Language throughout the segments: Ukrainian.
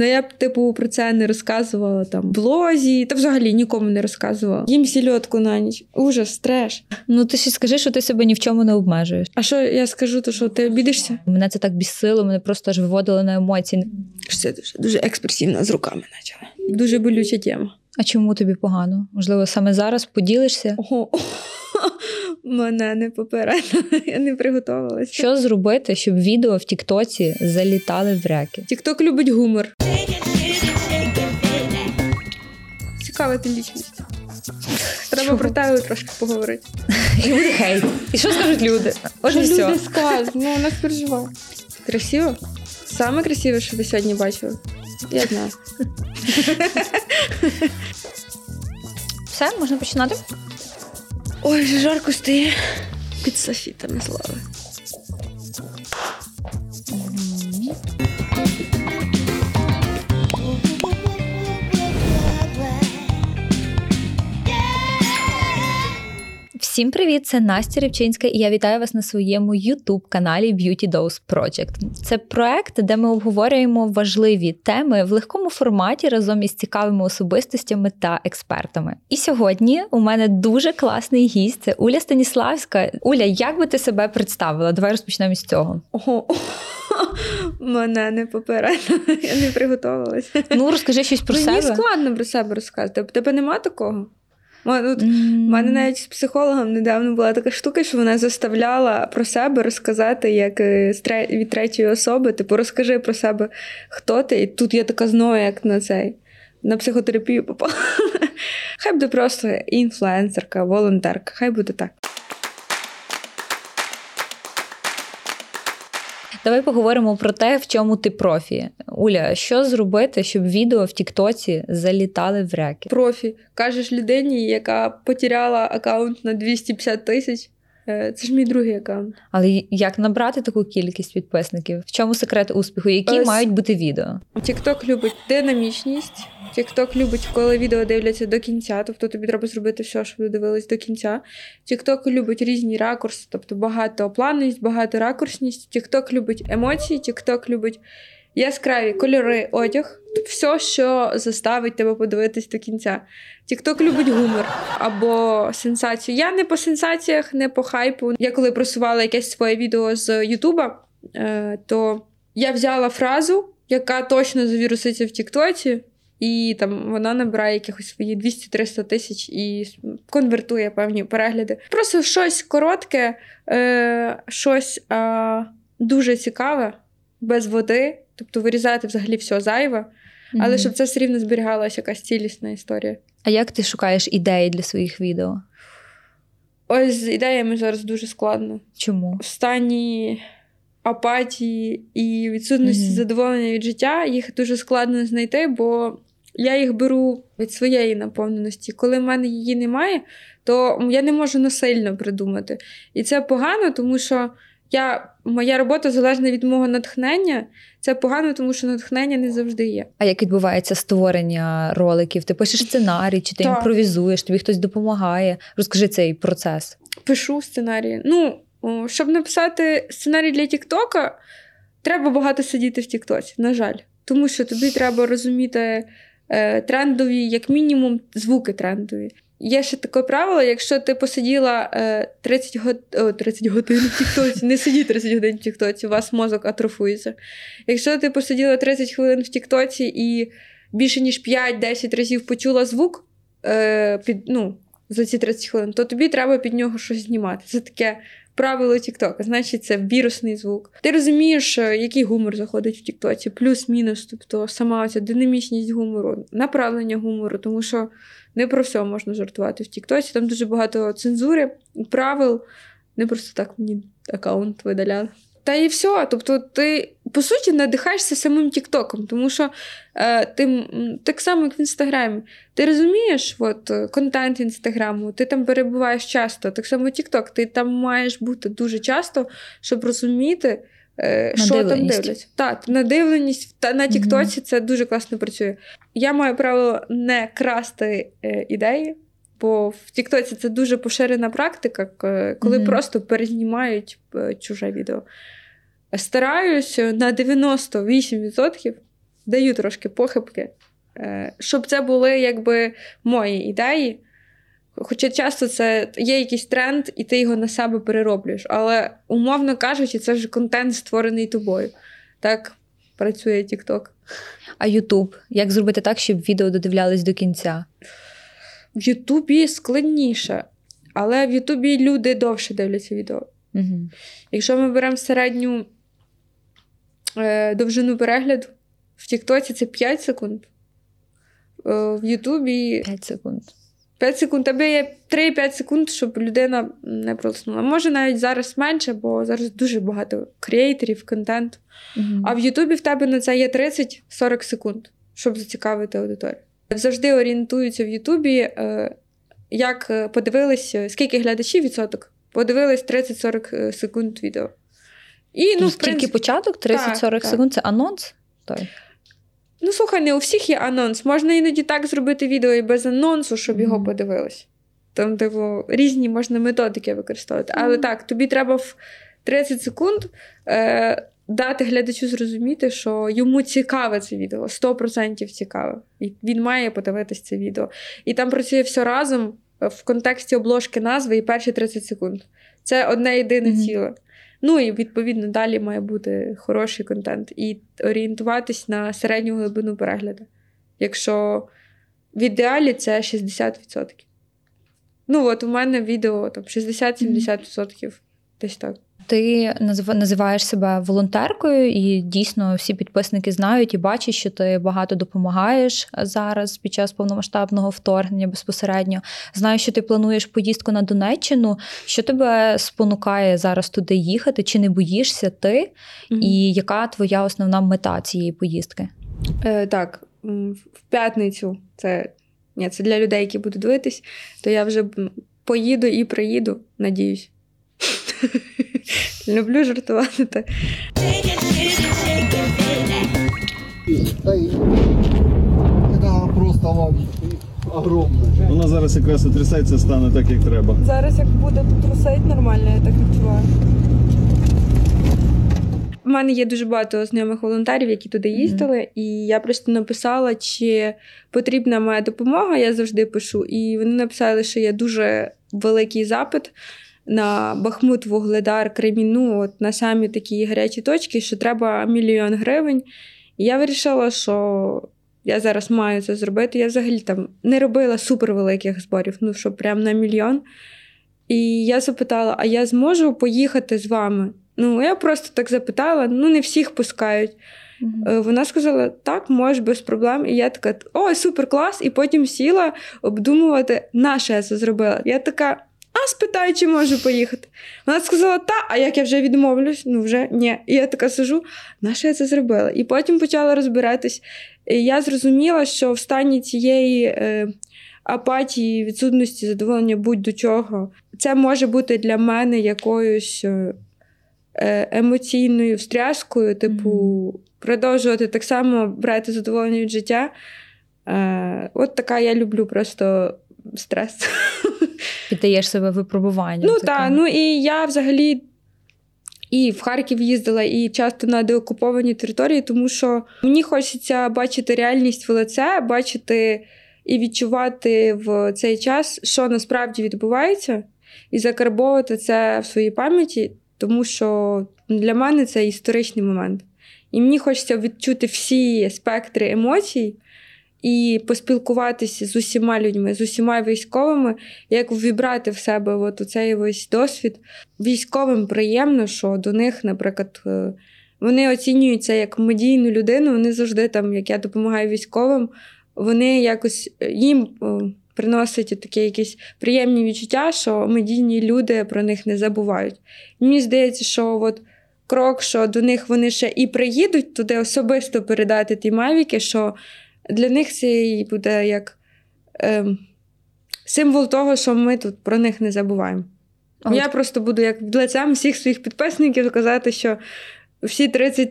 Ну я б типу про це не розказувала там в блозі, та взагалі нікому не розказувала. Їм сільотку на ніч. Ужас, треш. Ну ти ще скажи, що ти себе ні в чому не обмежуєш. А що я скажу, то що ти обідишся? Мене це так бісило, мене просто аж виводило на емоції. Це дуже дуже експресивно з руками почала. Дуже болюча тема. А чому тобі погано? Можливо, саме зараз поділишся? Ого. Мене не попередили, я не приготувалася. Що зробити, щоб відео в Тіктоці залітали в реки? Тікток любить гумор. Цікава ти лічність. Треба про тебе трошки поговорити. І буде хейт. І що скажуть люди? Ось і все. Люди скажуть, ну нас переживав. Красиво? Саме красиве, що ви сьогодні бачили. Я знаю. Все, можна починати? Ой, вже жарко стає під софітами слави. Всім привіт! Це Настя Рівчинська, і я вітаю вас на своєму youtube каналі Beauty Dose Project. Це проект, де ми обговорюємо важливі теми в легкому форматі разом із цікавими особистостями та експертами. І сьогодні у мене дуже класний гість. Це Уля Станіславська. Уля, як би ти себе представила? Давай розпочнемо з цього. Ого. Мене не попередили, я не приготувалася. Ну розкажи щось про Мені себе. складно про себе розказати. Тебе нема такого? У мене- от У мене навіть з психологом недавно була така штука, що вона заставляла про себе розказати як е, від третьої особи. Типу, розкажи про себе, хто ти. І тут я така знову, як на цей. На психотерапію попала. Хай буде просто інфлюенсерка, волонтерка. Хай буде так. Давай поговоримо про те, в чому ти профі. Уля, що зробити, щоб відео в Тіктоці залітали в реки? Профі. Кажеш людині, яка потеряла аккаунт на 250 тисяч. Е, Це ж мій другий аккаунт. Але як набрати таку кількість підписників? В чому секрет успіху? Які Ось. мають бути відео? TikTok любить динамічність. TikTok любить, коли відео дивляться до кінця, тобто тобі треба зробити все, щоб ви дивились до кінця. TikTok любить різні ракурси, тобто багатопланність, багаторакурсність. TikTok любить емоції, TikTok любить яскраві кольори, одяг, все, що заставить тебе подивитись до кінця. TikTok любить гумор або сенсацію. Я не по сенсаціях, не по хайпу. Я коли просувала якесь своє відео з Ютуба, е, то я взяла фразу, яка точно завіруситься в Тіктоці, і там вона набирає якихось свої 200-300 тисяч і конвертує певні перегляди. Просто щось коротке, е, щось е, дуже цікаве, без води, тобто вирізати взагалі все зайве, але Мгм. щоб це все рівно зберігалася якась цілісна історія. А як ти шукаєш ідеї для своїх відео? Ось з ідеями зараз дуже складно. Чому? в стані апатії і відсутності Мгм. задоволення від життя, їх дуже складно знайти, бо я їх беру від своєї наповненості. Коли в мене її немає, то я не можу насильно придумати. І це погано, тому що я, моя робота залежна від мого натхнення. Це погано, тому що натхнення не завжди є. А як відбувається створення роликів? Ти пишеш сценарій, чи ти Так. імпровізуєш, тобі хтось допомагає? Розкажи цей процес. пишу сценарії. Ну, щоб написати сценарій для Тіктока, треба багато сидіти в Тіктоці, на жаль. Тому що тобі треба розуміти е, трендові, як мінімум, звуки трендові. Є ще таке правило: якщо ти посиділа е, 30, год... о, 30 годин в Тіктоці, не сидіть 30 годин в Тіктоці, у вас мозок атрофується. Якщо ти посиділа 30 хвилин в Тіктоці і більше ніж 5-10 разів почула звук е, під, ну, за ці 30 хвилин, то тобі треба під нього щось знімати. Це таке правило Тіктока, значить, це вірусний звук. Ти розумієш, е, який гумор заходить в Тіктоці, плюс-мінус, тобто сама ця динамічність гумору, направлення гумору, тому що не про все можна жартувати в Тіктоці. Там дуже багато цензури, правил. Не просто так мені аккаунт видаляли. Та і все. Тобто, ти по суті надихаєшся самим Тіктоком, тому що е, ти так само, як в інстаграмі. Ти розумієш от, е, контент інстаграму, ти там перебуваєш часто. Так само Тікток, ти там маєш бути дуже часто, щоб розуміти, що там дивляться. Так, надивленість та на Тіктоці це дуже класно працює. Я маю правило не красти е, ідеї. Бо в Тіктоці це дуже поширена практика, коли Мгм. просто перезнімають е, чуже відео. Стараюсь на 98% даю трошки похибки, е, щоб це були якби мої ідеї. Хоча часто це є якийсь тренд, і ти його на себе перероблюєш. Але, умовно кажучи, це ж контент створений тобою. Так працює TikTok. А Ютуб? Як зробити так, щоб відео додивлялись до кінця? В Ютубі складніше, але в Ютубі люди довше дивляться відео. Угу. Якщо ми беремо середню е, довжину перегляду, в Тіктоці це 5 секунд. Е, в Ютубі 5 секунд. 5 секунд, тебе є 3-5 секунд, щоб людина не пролиснула. Може навіть зараз менше, бо зараз дуже багато креаторів, контенту. Угу. А в Ютубі в тебе на це є 30-40 секунд, щоб зацікавити аудиторію. Завжди орієнтуються в Ютубі, е, як е, подивились, е, скільки глядачів відсоток, подивились 30-40 секунд відео. І, ну, в Тільки принципі, початок, 30-40 так, так. секунд це анонс? Той. Ну, слухай, не у всіх є анонс. Можна іноді так зробити відео і без анонсу, щоб його подивились. Там, типу, різні можна методики використовувати. Але так, тобі треба в 30 секунд е, дати глядачу зрозуміти, що йому цікаве це відео, 100% цікаве. І він має подивитись це відео. І там працює все разом в контексті обложки назви і перші 30 секунд. Це одне єдине Мгм. ціле. Ну і відповідно далі має бути хороший контент і орієнтуватись на середню глибину перегляду. Якщо в ідеалі це 60%. Ну, от у мене відео там 60-70%. Десь так. Ти називаєш себе волонтеркою, і дійсно всі підписники знають і бачать, що ти багато допомагаєш зараз під час повномасштабного вторгнення безпосередньо. Знаю, що ти плануєш поїздку на Донеччину. Що тебе спонукає зараз туди їхати? Чи не боїшся ти? І яка твоя основна мета цієї поїздки? Е, так, в п'ятницю це, ні, це для людей, які будуть дивитись, то я вже поїду і приїду, надіюсь. Люблю жартувати. Просто огромное. Вона зараз якраз отрясається, стане так, як треба. Зараз як буде трусить нормально, я так відчуваю. У мене є дуже багато знайомих волонтерів, які туди їздили, і я просто написала, чи потрібна моя допомога. Я завжди пишу. І вони написали, що є дуже великий запит на Бахмут, Вугледар, Креміну, от на самі такі гарячі точки, що треба мільйон гривень. І я вирішила, що я зараз маю це зробити. Я взагалі там не робила супервеликих зборів, ну щоб прям на мільйон. І я запитала: а я зможу поїхати з вами? Ну, я просто так запитала, ну не всіх пускають. Е, Вона сказала: так, можеш без проблем. І я така, о, супер клас! І потім сіла обдумувати, на що я це зробила. Я така. А спитаю, чи можу поїхати. Вона сказала, та, а як я вже відмовлюсь? Ну вже ні. І я така сижу, на що я це зробила? І потім почала розбиратись. І я зрозуміла, що в стані цієї е, апатії, відсутності задоволення будь-до чого, це може бути для мене якоюсь е, е, емоційною встряскою, типу, продовжувати так само брати задоволення від життя. Е, от така я люблю просто стрес. Піддаєш себе випробуванню. Ну так, ну і я взагалі і в Харків їздила, і часто на деокуповані території, тому що мені хочеться бачити реальність в лице, бачити і відчувати в цей час, що насправді відбувається, і закарбовувати це в своїй пам'яті, тому що для мене це історичний момент. І мені хочеться відчути всі спектри емоцій і поспілкуватися з усіма людьми, з усіма військовими, як ввібрати в себе от цей весь досвід. Військовим приємно, що до них, наприклад, е, вони оцінюють це як медійну людину. Вони завжди там, як я допомагаю військовим, вони якось е, їм е, приносять такі якісь приємні відчуття, що медійні люди про них не забувають. Мені здається, що от крок, що до них вони ще і приїдуть туди особисто передати ті мавіки, що для них це буде як ем, символ того, що ми тут про них не забуваємо. А Я просто буду як лицем всіх своїх підписників казати, що всі 30,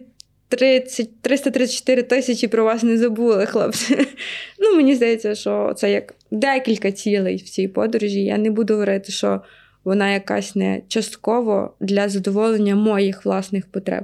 30, 334 тисячі про вас не забули, хлопці. Ну, мені здається, що це як декілька цілей в цій подорожі. Я не буду говорити, що вона якась не частково для задоволення моїх власних потреб.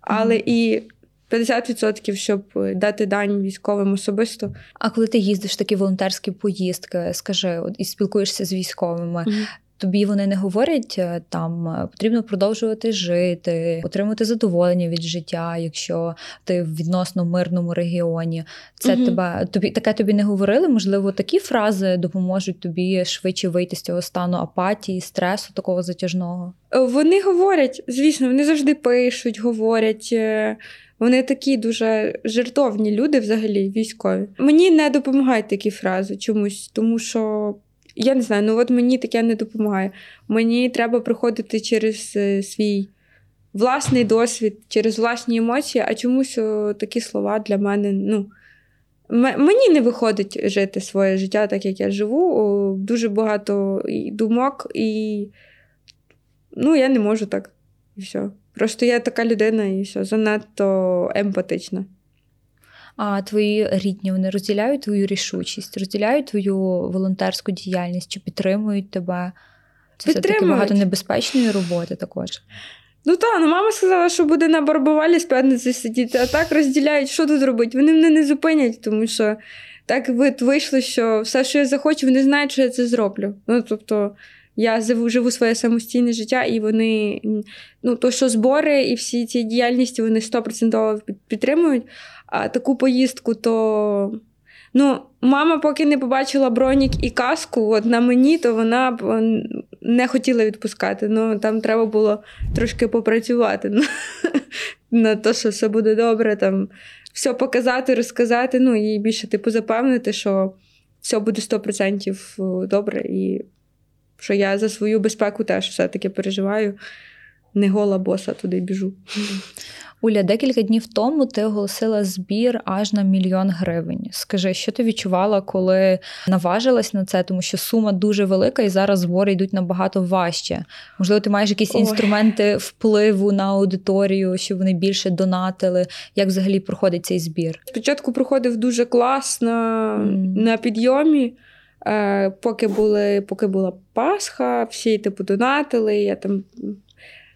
Але Мгм. і 50%, щоб дати дань військовим особисто. А коли ти їздиш в такі волонтерські поїздки, скажи, от і спілкуєшся з військовими, Мгм. тобі вони не говорять е, там е, потрібно продовжувати жити, отримати задоволення від життя, якщо ти в відносно мирному регіоні. Це Мгм. тебе тобі таке тобі не говорили? Можливо, такі фрази допоможуть тобі швидше вийти з цього стану апатії, стресу, такого затяжного. Е, Вони говорять, звісно, вони завжди пишуть, говорять. Вони такі дуже жертовні люди, взагалі, військові. Мені не допомагають такі фрази чомусь, тому що я не знаю, ну от мені таке не допомагає. Мені треба проходити через е, свій власний досвід, через власні емоції, а чомусь такі слова для мене, ну. Мені не виходить жити своє життя так, як я живу. Дуже багато думок, і ну, я не можу так. І все. Просто я така людина, і все, занадто емпатична. А твої рідні вони розділяють твою рішучість, розділяють твою волонтерську діяльність чи підтримують тебе? Це все таки Підтримують. багато небезпечної роботи також. Ну так, ну мама сказала, що буде на барбувалі з п'ятниці сидіти, а так розділяють, що тут робити. Вони мене не зупинять, тому що так вийшло, що все, що я захочу, вони знають, що я це зроблю. Ну, тобто, я живу, живу своє самостійне життя, і вони, ну, то, що збори і всі ці діяльності вони 100% підтримують. А таку поїздку, то. Ну, мама, поки не побачила бронік і каску, от на мені, то вона б не хотіла відпускати. Ну, там треба було трошки попрацювати на, на те, що все буде добре, там все показати, розказати. Ну, і більше, типу, запевнити, що все буде 100% добре, і що я за свою безпеку теж все-таки переживаю. Не гола боса туди біжу. Уля, декілька днів тому ти оголосила збір аж на мільйон гривень. Скажи, що ти відчувала, коли наважилась на це, тому що сума дуже велика, і зараз збори йдуть набагато важче. Можливо, ти маєш якісь Ой. інструменти впливу на аудиторію, щоб вони більше донатили. Як взагалі проходить цей збір? Спочатку проходив дуже класно Мгм. на підйомі. Е, поки, були, поки була Пасха, всі типу донатили. Я там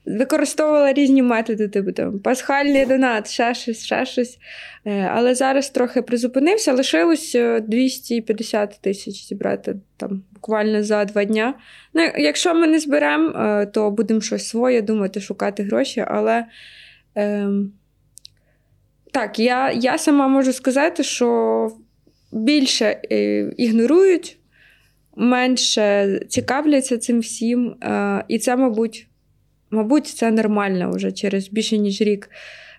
використовувала різні методи, типу там пасхальний донат, ще щось, ще щось. Е, але зараз трохи призупинився, лишилось е, 250 тисяч зібрати там буквально за два дня. Ну, якщо ми не зберемо, е, то будемо щось своє думати, шукати гроші, але. ем, так, я, я сама можу сказати, що більше е, ігнорують, менше цікавляться цим всім. Е, і це, мабуть, мабуть, це нормально вже через більше ніж рік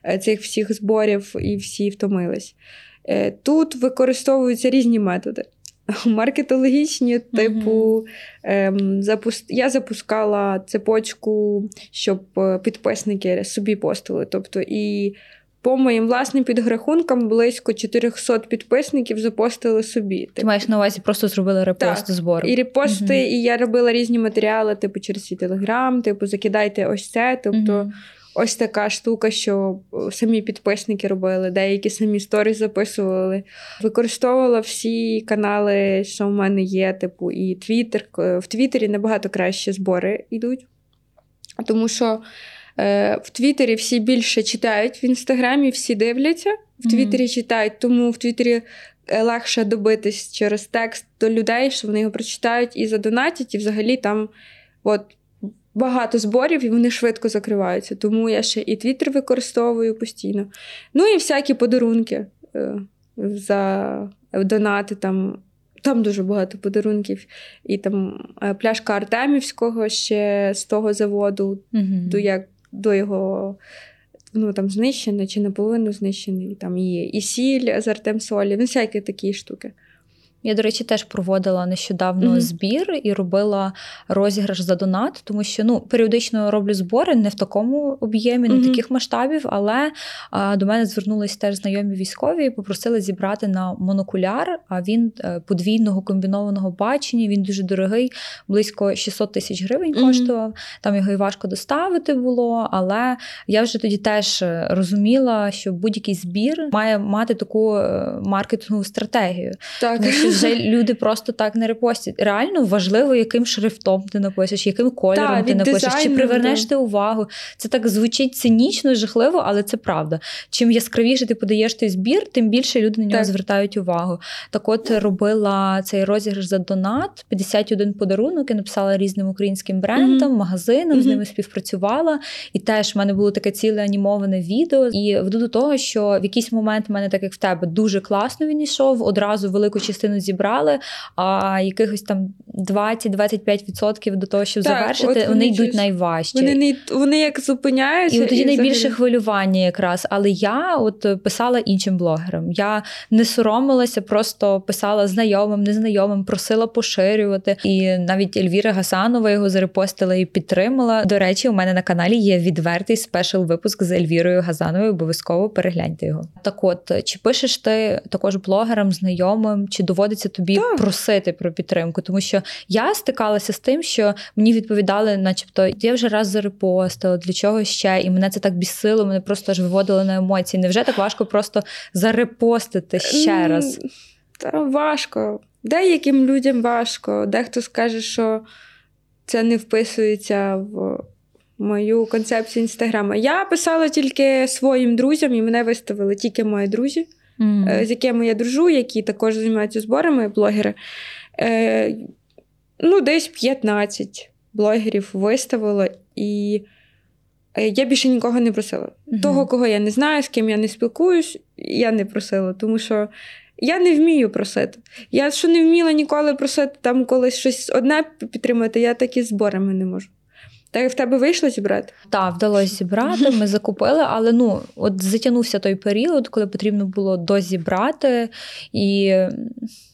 е, цих всіх зборів і всі втомились. Е, тут використовуються різні методи. Маркетологічні, типу, ем, запус... я запускала цепочку, щоб підписники собі постили. Тобто, і по моїм власним підрахункам близько 400 підписників запостили собі. Ти маєш на увазі, просто зробили репост Так. збору. і репости, Мгм. і я робила різні матеріали, типу, через свій телеграм, типу, закидайте ось це. Тобто, Мгм. ось така штука, що е, самі підписники робили, деякі самі сторіс записували. Використовувала всі канали, що в мене є, типу, і Твіттер. Е, В Твіттері набагато краще збори йдуть. Тому що в Твіттері всі більше читають, в Інстаграмі всі дивляться, в. Твіттері читають, тому в Твіттері е, легше добитись через текст до людей, що вони його прочитають і задонатять, і взагалі там от, багато зборів, і вони швидко закриваються. Тому я ще і Твіттер використовую постійно. Ну і всякі подарунки е, за донати там. Там дуже багато подарунків. І там е, пляшка Артемівського ще з того заводу, Мгм. до, як, до його ну, там, знищено чи наполовину знищений. Там є і сіль з Артем Солі, ну, всякі такі штуки. Я, до речі, теж проводила нещодавно Мгм. збір і робила розіграш за донат, тому що ну періодично роблю збори не в такому об'ємі, не Мгм. таких масштабів. Але а, до мене звернулись теж знайомі військові і попросили зібрати на монокуляр. А він е, подвійного комбінованого бачення. Він дуже дорогий, близько 600 тисяч гривень коштував. Там його і важко доставити було. Але я вже тоді теж е, розуміла, що будь-який збір має мати таку е, маркетингову стратегію. Так. Тому що вже люди просто так не репостять. Реально важливо, яким шрифтом ти напишеш, яким кольором Так, ти напишеш, чи привернеш ти увагу. Це так звучить цинічно, жахливо, але це правда. Чим яскравіше ти подаєш той збір, тим більше люди на нього Так. звертають увагу. Так, от робила цей розіграш за донат, 51 подарунок. Я написала різним українським брендам, магазинам, з ними співпрацювала. І теж в мене було таке ціле анімоване відео. І веду до того, що в якийсь момент в мене, так як в тебе, дуже класно він йшов. Одразу велику частину зібрали. А якихось там 20-25% до того, щоб Так, завершити, вони, йдуть щось- найважче. Вони не вони як зупиняються. І от тоді найбільше взагалі- хвилювання якраз. Але я от писала іншим блогерам. Я не соромилася, просто писала знайомим, незнайомим, просила поширювати. І навіть Ельвіра Гасанова його зарепостила і підтримала. До речі, у мене на каналі є відвертий спешл випуск з Ельвірою Газановою. Обов'язково перегляньте його. Так, от чи пишеш ти також блогерам, знайомим, чи доводиться тобі Так. просити про підтримку? Тому що я стикалася з тим, що мені відповідали, начебто, я вже раз зарепостила, для чого ще? І мене це так бісило, мене просто аж виводило на емоції. Невже так важко просто зарепостити ще раз? Та важко. Деяким людям важко. Дехто скаже, що це не вписується в мою концепцію інстаграма. Я писала тільки своїм друзям, і мене виставили тільки мої друзі, Е, з якими я дружу, які також займаються зборами, блогери. Е, Ну, десь 15 блогерів виставило, і е, я більше нікого не просила. Мгм. Того, кого я не знаю, з ким я не спілкуюсь, я не просила, тому що я не вмію просити. Я що не вміла ніколи просити, там колись щось одне підтримати, я так і зборами не можу. Так в тебе вийшло зібрати? Так, вдалося зібрати, ми закупили, але ну от затягнувся той період, коли потрібно було дозібрати. І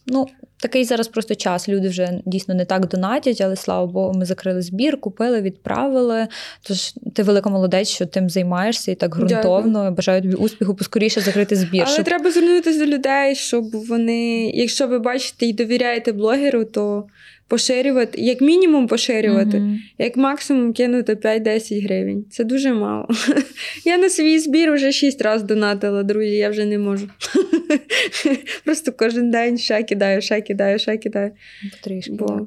ну, такий зараз просто час. Люди вже дійсно не так донатять, але слава Богу, ми закрили збір, купили, відправили. Тож ти велика молодець, що тим займаєшся і так ґрунтовно. Бажаю тобі успіху, поскоріше закрити збір. Але щоб... треба звернутися до людей, щоб вони, якщо ви бачите і довіряєте блогеру, то поширювати, як мінімум поширювати, Мгм. як максимум кинути 5-10 гривень. Це дуже мало. Я на свій збір вже 6 разів донатила, друзі, я вже не можу. Просто кожен день ще кидаю, ще кидаю, ще кидаю. Потрішки. Бо так.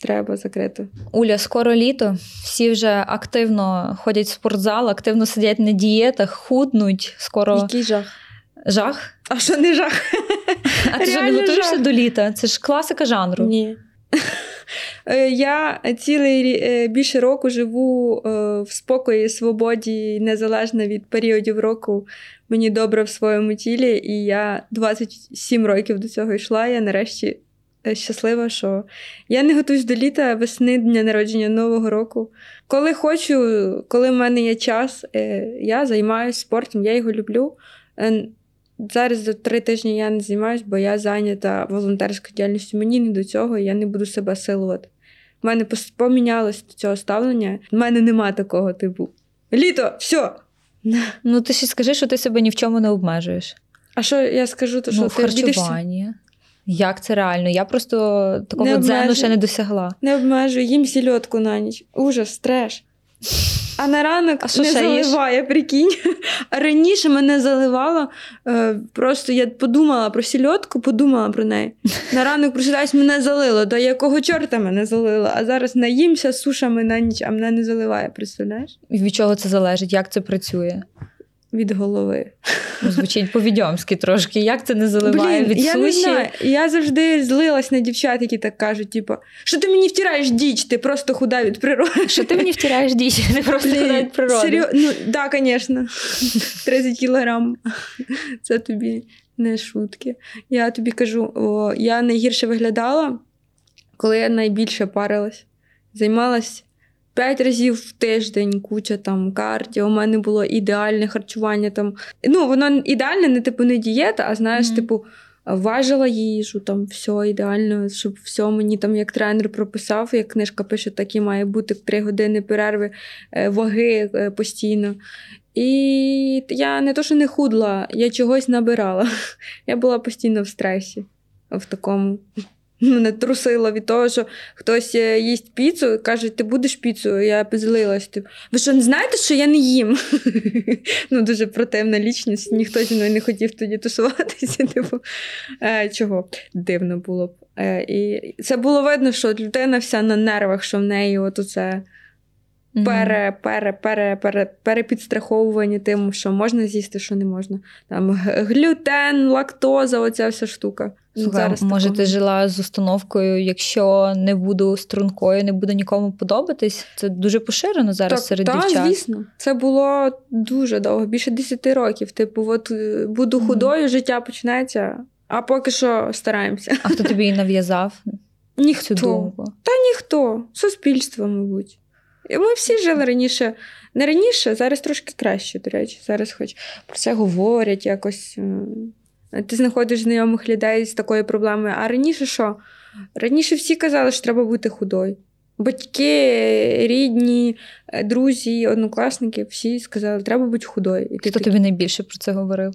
треба закрити. Уля, скоро літо. Всі вже активно ходять в спортзал, активно сидять на дієтах, худнуть. Скоро Який жах. жах. А що не жах? А ти що не готуєшся жах. до літа? Це ж класика жанру. Ні. Е, Я цілий е, більше року живу е, в спокої, свободі, незалежно від періодів року. Мені добре в своєму тілі, і я 27 років до цього йшла. Я нарешті щаслива, що я не готуюсь до літа, весни, дня народження Нового року. Коли хочу, коли в мене є час, я займаюся спортом, я його люблю. Зараз за три тижні я не займаюся, бо я зайнята волонтерською діяльністю. Мені не до цього, я не буду себе силувати. У мене помінялось до цього ставлення. У мене нема такого типу. Літо, все. Ну ти ще скажи, що ти себе ні в чому не обмежуєш. А що я скажу, то що ну, ти обідешся? харчуванні. Як це реально? Я просто такого Не дзену ще не досягла. Не обмежую, їм сільотку на ніч. Ужас, треш. А на ранок А не заливає, їш? прикинь. А раніше мене заливало. Е, просто я подумала про сільотку, подумала про неї. На ранок просидаюсь, мене залило. До якого чорта мене залило? А зараз наїмся сушами на ніч, а мене не заливає, представляєш? Від чого це залежить? Як це працює? Від голови. Ну, Звучить по-відьомськи трошки. Як це не заливає від я суші? не знаю. Я завжди злилась на дівчат, які так кажуть: типу, що ти мені втираєш діч, ти просто худа від природи. Що ти мені втираєш дійсно, не просто Блін, навіть природи. Серйо... Ну, да, звісно. 30 кілограм. Це тобі не шутки. Я тобі кажу, о, я найгірше виглядала, коли я найбільше парилась. Займалась 5 разів в тиждень, куча там кардіо. У мене було ідеальне харчування. Там. Ну, воно ідеальне, не типу не дієта, а знаєш, Мгм. типу. Важила їжу, там все ідеально, щоб все мені там як тренер прописав, як книжка пише, так і має бути три години перерви е, ваги е, постійно. І я не то, що не худла, я чогось набирала. Я була постійно в стресі, в такому Мене трусило від того, що хтось е, їсть піцу і каже, ти будеш піцу? Я позлилась. Типу, ви що, не знаєте, що я не їм? ну, Дуже противна лічність, ніхто зі мною не хотів тоді тусуватися. Типу, е, Чого? Дивно було б. Е, І це було видно, що людина вся на нервах, що в неї от оце пере, пере, пере, пере, перепідстраховування тим, що можна з'їсти, що не можна. Там глютен, лактоза, оця вся штука. Слухай, Зараз може, такого ти жила з установкою, якщо не буду стрункою, не буду нікому подобатись. Це дуже поширено зараз так, серед та, дівчат. звісно. Це було дуже довго, більше 10 років. Типу, от е, буду худою, життя починається, а поки що стараємося. А хто тобі нав'язав цю Ніхто. думку? Ніхто. Суспільство, мабуть. І Ми всі жили раніше. Не раніше, зараз трошки краще, до речі. Зараз хоч про це говорять якось. Ти знаходиш знайомих людей з такою проблемою. А раніше що? Раніше всі казали, що треба бути худою. Батьки, рідні, е, друзі, однокласники всі сказали, що треба бути худою. І ти Хто такий, тобі найбільше про це говорив?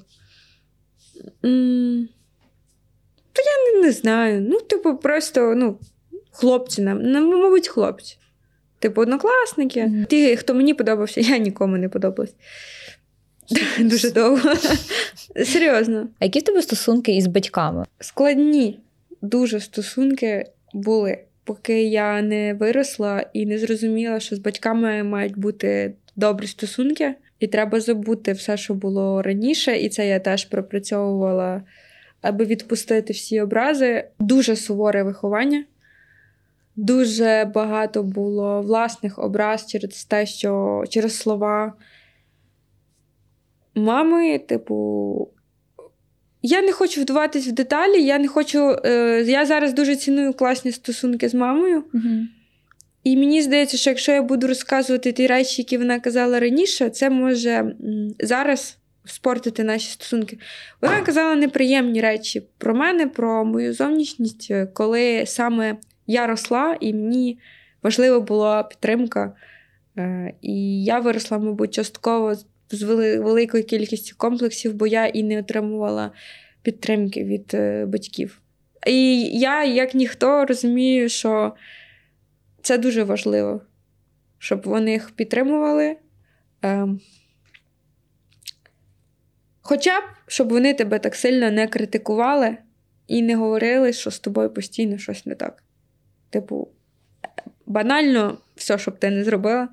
«М, Та я не, не знаю. Ну, типу, просто ну, хлопці нам, ну, мабуть, хлопці. Типу, однокласники. Мгм. Ті, хто мені подобався, я нікому не подобалась. Дуже довго. Серйозно. А які в тебе стосунки із батьками? Складні дуже стосунки були, поки я не виросла і не зрозуміла, що з батьками мають бути добрі стосунки, і треба забути все, що було раніше. І це я теж пропрацьовувала, аби відпустити всі образи. Дуже суворе виховання. Дуже багато було власних образ через те, що через слова мами, типу, я не хочу вдаватись в деталі. Я не хочу. Е, я зараз дуже ціную класні стосунки з мамою. І мені здається, що якщо я буду розказувати ті речі, які вона казала раніше, це може зараз спортити наші стосунки. Вона казала неприємні речі про мене, про мою зовнішність, коли саме я росла, і мені важлива була підтримка. Е, І я виросла, мабуть, частково з- великою кількістю комплексів, бо я і не отримувала підтримки від е, батьків. І я, як ніхто, розумію, що це дуже важливо, щоб вони їх підтримували. Ем, Хоча б, щоб вони тебе так сильно не критикували і не говорили, що з тобою постійно щось не так. Типу, банально все, що б ти не зробила,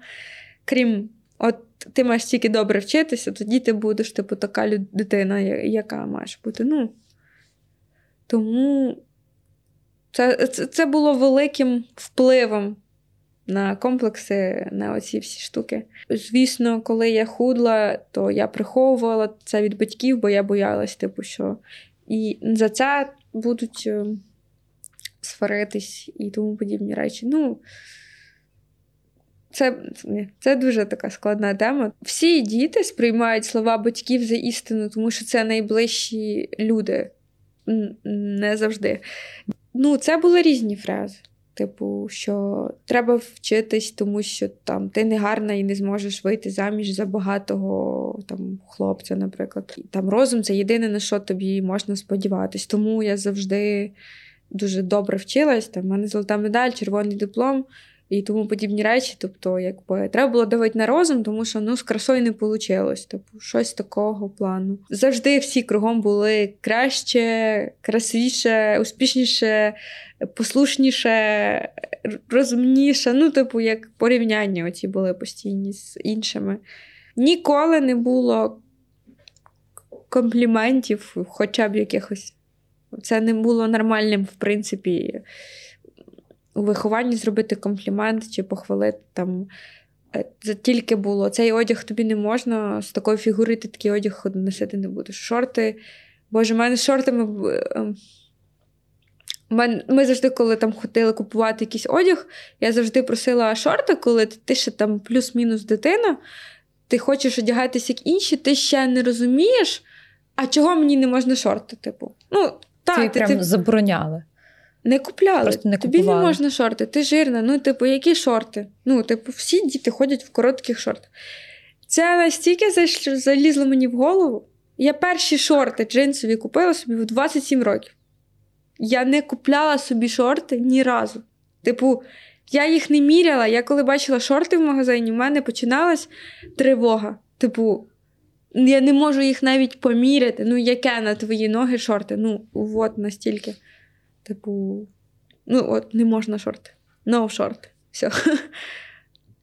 крім, от ти маєш тільки добре вчитися, тоді ти будеш, типу, така дитина, яка маєш бути. Ну, тому це, це, це було великим впливом на комплекси, на оці всі штуки. Звісно, коли я худла, то я приховувала це від батьків, бо я боялась, типу, що і за це будуть е, сваритись і тому подібні речі. Ну, це, це дуже така складна тема. Всі діти сприймають слова батьків за істину, тому що це найближчі люди. Не завжди. Ну, це були різні фрази. Типу, що треба вчитись, тому що там ти не гарна і не зможеш вийти заміж за багатого там хлопця, наприклад. Там розум це єдине, на що тобі можна сподіватись. Тому я завжди дуже добре вчилась. Там в мене золота медаль, червоний диплом і тому подібні речі. Тобто, якби треба було давити на розум, тому що ну з красою не вийшло. Типу, щось такого плану. Завжди всі кругом були краще, красивіше, успішніше, послушніше, розумніше. Ну, типу, як порівняння оці були постійні з іншими. Ніколи не було компліментів, хоча б якихось. Це не було нормальним, в принципі, у вихованні зробити комплімент чи похвалити там. Е, Це тільки було. Цей одяг тобі не можна, з такої фігури ти такий одяг носити не будеш. Шорти. Боже, в мене з шортами. ем, Ми завжди, коли там хотіли купувати якийсь одяг, я завжди просила шорти, коли ти ще там плюс-мінус дитина, ти хочеш одягатися як інші, ти ще не розумієш, а чого мені не можна шорти, типу. Ну, так, Тобі ти, прям ти забороняли. не купляли. Просто не Тобі купували. не можна шорти, ти жирна. Ну, типу, які шорти? Ну, типу, всі діти ходять в коротких шортах. Це настільки залізло мені в голову. Я перші шорти джинсові купила собі в 27 років. Я не купляла собі шорти ні разу. Типу, я їх не міряла. Я коли бачила шорти в магазині, в мене починалась тривога. Типу, я не можу їх навіть поміряти. Ну, яке на твої ноги шорти? Ну, от настільки. Типу, ну, от, не можна шорти. No шорти. Все.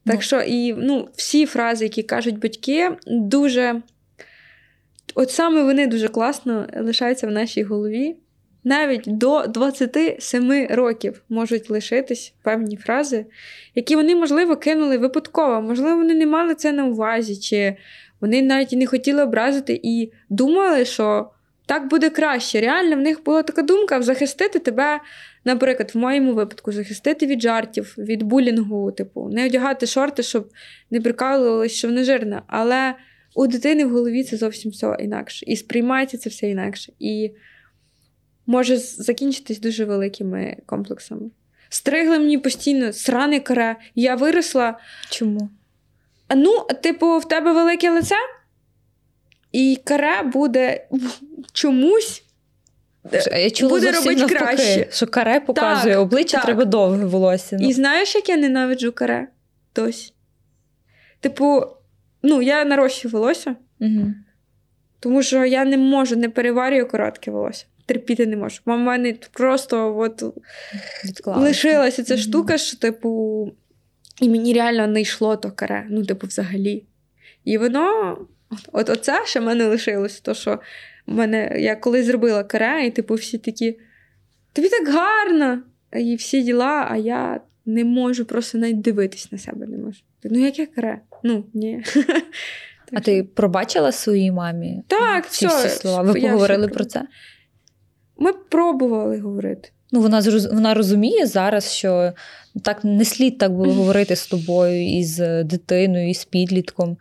Так Ну. що, і ну, всі фрази, які кажуть батьки, дуже. От саме вони дуже класно лишаються в нашій голові. Навіть до 27 років можуть лишитись певні фрази, які вони, можливо, кинули випадково. Можливо, вони не мали це на увазі, чи вони навіть не хотіли образити і думали, що так буде краще. Реально, в них була така думка захистити тебе, наприклад, в моєму випадку, захистити від жартів, від булінгу, типу, не одягати шорти, щоб не прикалувалися, що вона жирна. Але у дитини в голові це зовсім все інакше. І сприймається це все інакше. І може закінчитись дуже великими комплексами. Стригли мені постійно сране каре. Я виросла. Чому? Ну, типу, в тебе велике лице, і каре буде чомусь. Я чула Буде робити навпаки, краще. що каре показує Так, обличчя, так. треба довге волосся. Ну. І знаєш, як я ненавиджу каре? Досі. Типу, ну, я нарощую волосся, Угу. тому що я не можу, не переварюю коротке волосся. Терпіти не можу. В мене просто от лишилася ця Мгм. штука, що, типу, і мені реально не йшло то каре, ну, типу, взагалі. І воно, от, от оце ще в мене лишилось, то що в мене, я колись зробила каре, і, типу, всі такі, тобі так гарно, і всі діла, а я не можу просто навіть дивитись на себе не можу. Ну, яке каре? Ну, ні. А ти пробачила своїй мамі Так, ці все, всі слова? Ви поговорили про це? Ми пробували говорити. Ну, вона вона розуміє зараз, що так не слід так було говорити з тобою і з дитиною, і з підлітком.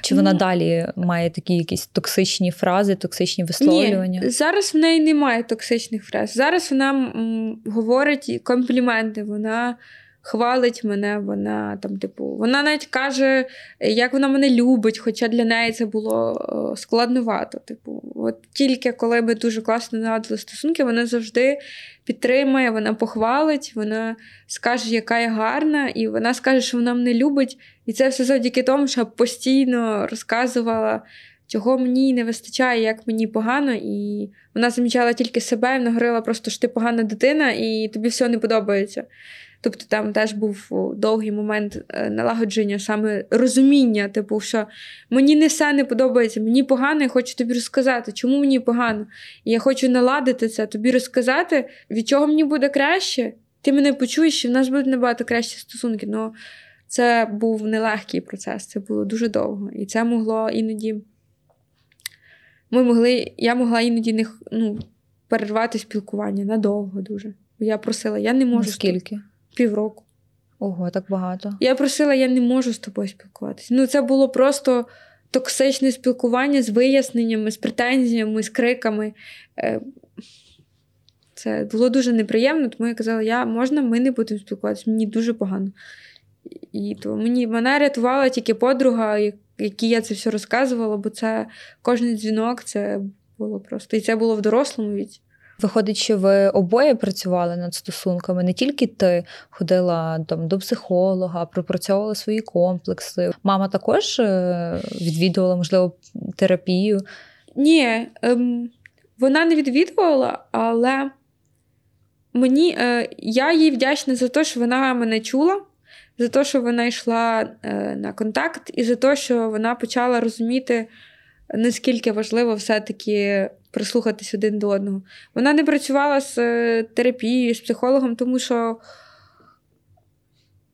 Чи вона Ну. далі має такі якісь токсичні фрази, токсичні висловлювання? Ні, зараз в неї немає токсичних фраз. Зараз вона м, говорить компліменти, вона хвалить мене, вона там, типу, вона навіть каже, як вона мене любить, хоча для неї це було е, складновато. Типу, от тільки коли ми дуже класно наладили стосунки, вона завжди підтримує, вона похвалить, вона скаже, яка я гарна, і вона скаже, що вона мене любить. І це все завдяки тому, що постійно розказувала чого мені не вистачає, як мені погано, і вона замічала тільки себе, і вона говорила просто, що ти погана дитина, і тобі все не подобається. Тобто там теж був довгий момент е, налагодження, саме розуміння, типу, що мені не все не подобається, мені погано, я хочу тобі розказати, чому мені погано. І я хочу наладити це, тобі розказати, від чого мені буде краще. Ти мене почуєш, і в нас будуть набагато кращі стосунки. Ну, це був нелегкий процес, це було дуже довго. І це могло іноді. Ми могли, я могла іноді не ну, перервати спілкування надовго дуже. Я просила, я не можу Скільки? Півроку. Ого, так багато. Я просила, я не можу з тобою спілкуватися. Ну, це було просто токсичне спілкування з виясненнями, з претензіями, з криками. Е, Це було дуже неприємно, тому я казала, я можна, ми не будемо спілкуватися, мені дуже погано. І то мені мене рятувала тільки подруга, якій я це все розказувала, бо це кожен дзвінок це було просто. І це було в дорослому віці. Виходить, що ви обоє працювали над стосунками. Не тільки ти ходила там до психолога, пропрацьовувала свої комплекси. Мама також е, відвідувала, можливо, терапію. Ні, ем, вона не відвідувала, але мені, е, я їй вдячна за те, що вона мене чула, за те, що вона йшла е, на контакт, і за те, що вона почала розуміти, наскільки важливо все-таки прислухатись один до одного. Вона не працювала з е, терапією, з психологом, тому що.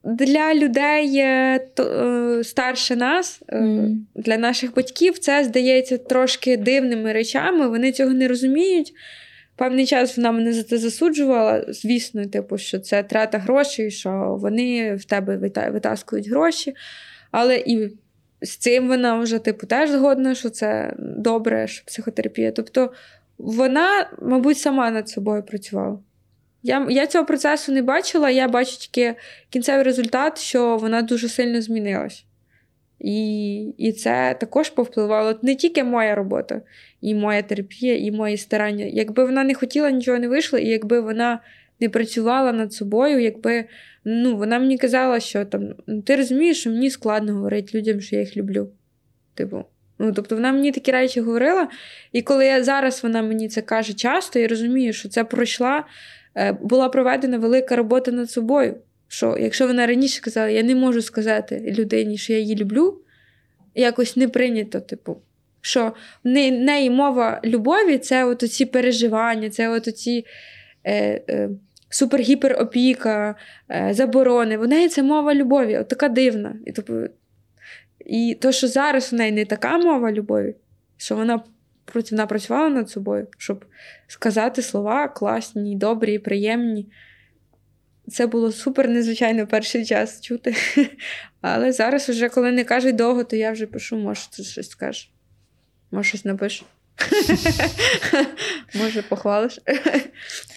Для людей е, е, старше нас, Мгм. для наших батьків це здається трошки дивними речами. Вони цього не розуміють. Певний час вона мене за це засуджувала. Звісно, типу, що це трата грошей, що вони в тебе витаскують гроші. Але і з цим вона вже, типу, теж згодна, що це добре, що психотерапія. Тобто вона, мабуть, сама над собою працювала. Я, я цього процесу не бачила, я бачу тільки кінцевий результат, що вона дуже сильно змінилась. І і це також повпливало не тільки моя робота, і моя терапія, і мої старання. Якби вона не хотіла, нічого не вийшло, і якби вона не працювала над собою, якби ну, вона мені казала, що там ти розумієш, що мені складно говорити людям, що я їх люблю. Типу, ну, тобто вона мені такі речі говорила, і коли я зараз вона мені це каже часто, я розумію, що це пройшла, е, була проведена велика робота над собою. Що якщо вона раніше казала, я не можу сказати людині, що я її люблю, якось не прийнято, типу, що в неї мова любові це от ці переживання, це от ці е, е, супергіперопіка, е, заборони. В неї це мова любові, от така дивна. І типу, і то, що зараз у неї не така мова любові, що вона вона працювала над собою, щоб сказати слова класні, добрі, приємні. Це було супер незвичайно перший час чути. Але зараз, вже, коли не кажуть довго, то я вже пишу, може, ти щось скажеш. Може, щось напишу. Може, похвалиш?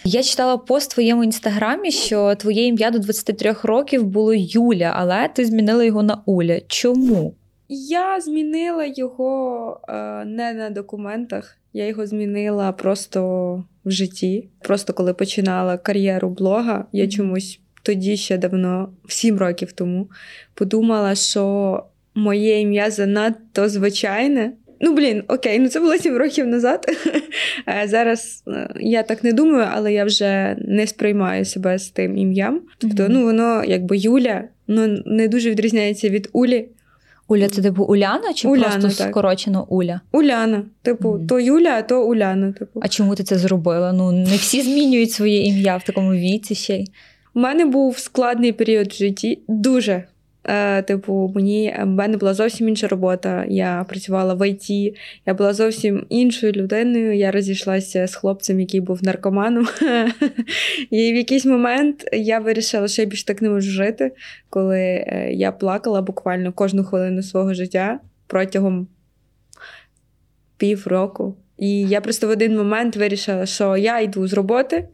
Я читала пост в твоєму інстаграмі, що твоє ім'я до 23 років було Юля, але ти змінила його на Уля. Чому? Я змінила його е, не на документах, я його змінила просто в житті. Просто коли починала кар'єру блога, я чомусь тоді ще давно, сім років тому, подумала, що моє ім'я занадто звичайне. Ну, блін, окей, ну це було сім років назад. Е, зараз е, я так не думаю, але я вже не сприймаю себе з тим ім'ям. Тобто, ну воно якби Юля, ну не дуже відрізняється від Улі. Уля, це типу Уляна чи Уляна, просто так. скорочено Уля? Уляна. Типу, mm. то Юля, а то Уляна. Типу. А чому ти це зробила? Ну, не всі змінюють своє ім'я в такому віці ще й. У мене був складний період в житті, дуже типу, мені в мене була зовсім інша робота. Я працювала в ІТ, я була зовсім іншою людиною. Я розійшлася з хлопцем, який був наркоманом. І в якийсь момент я вирішила, що я більше так не можу жити, коли е, я плакала буквально кожну хвилину свого життя протягом півроку. І я просто в один момент вирішила, що я йду з роботи.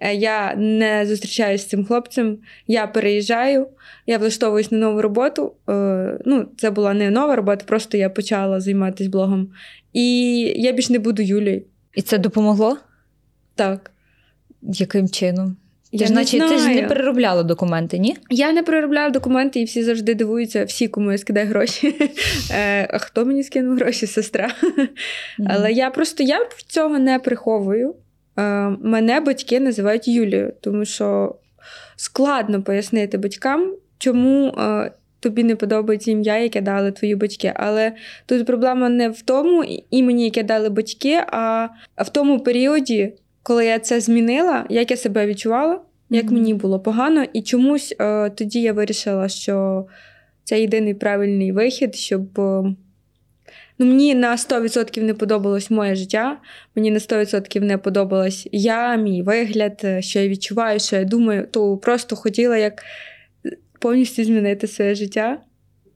Е, я не зустрічаюся з цим хлопцем, я переїжджаю, я влаштовуюсь на нову роботу. Е, ну, Це була не нова робота, просто я почала займатися блогом. І я більш не буду Юлією. І це допомогло? Так. Яким чином? Ти я ж, наче, ти ж не переробляла документи, ні? Я не переробляла документи, і всі завжди дивуються, всі, кому я скидаю гроші. Е, а хто мені скинув гроші? Сестра. Але я просто я цього не приховую. Е, мене батьки називають Юлією, тому що складно пояснити батькам, чому е, тобі не подобається ім'я, яке дали твої батьки. Але тут проблема не в тому імені, яке дали батьки, а в тому періоді, коли я це змінила, як я себе відчувала, як mm-hmm. мені було погано, і чомусь е, тоді я вирішила, що це єдиний правильний вихід, щоб. Ну, Мені на 100% не подобалось моє життя, мені на 100% не подобалась я, мій вигляд, е, що я відчуваю, що я думаю, то просто хотіла як повністю змінити своє життя.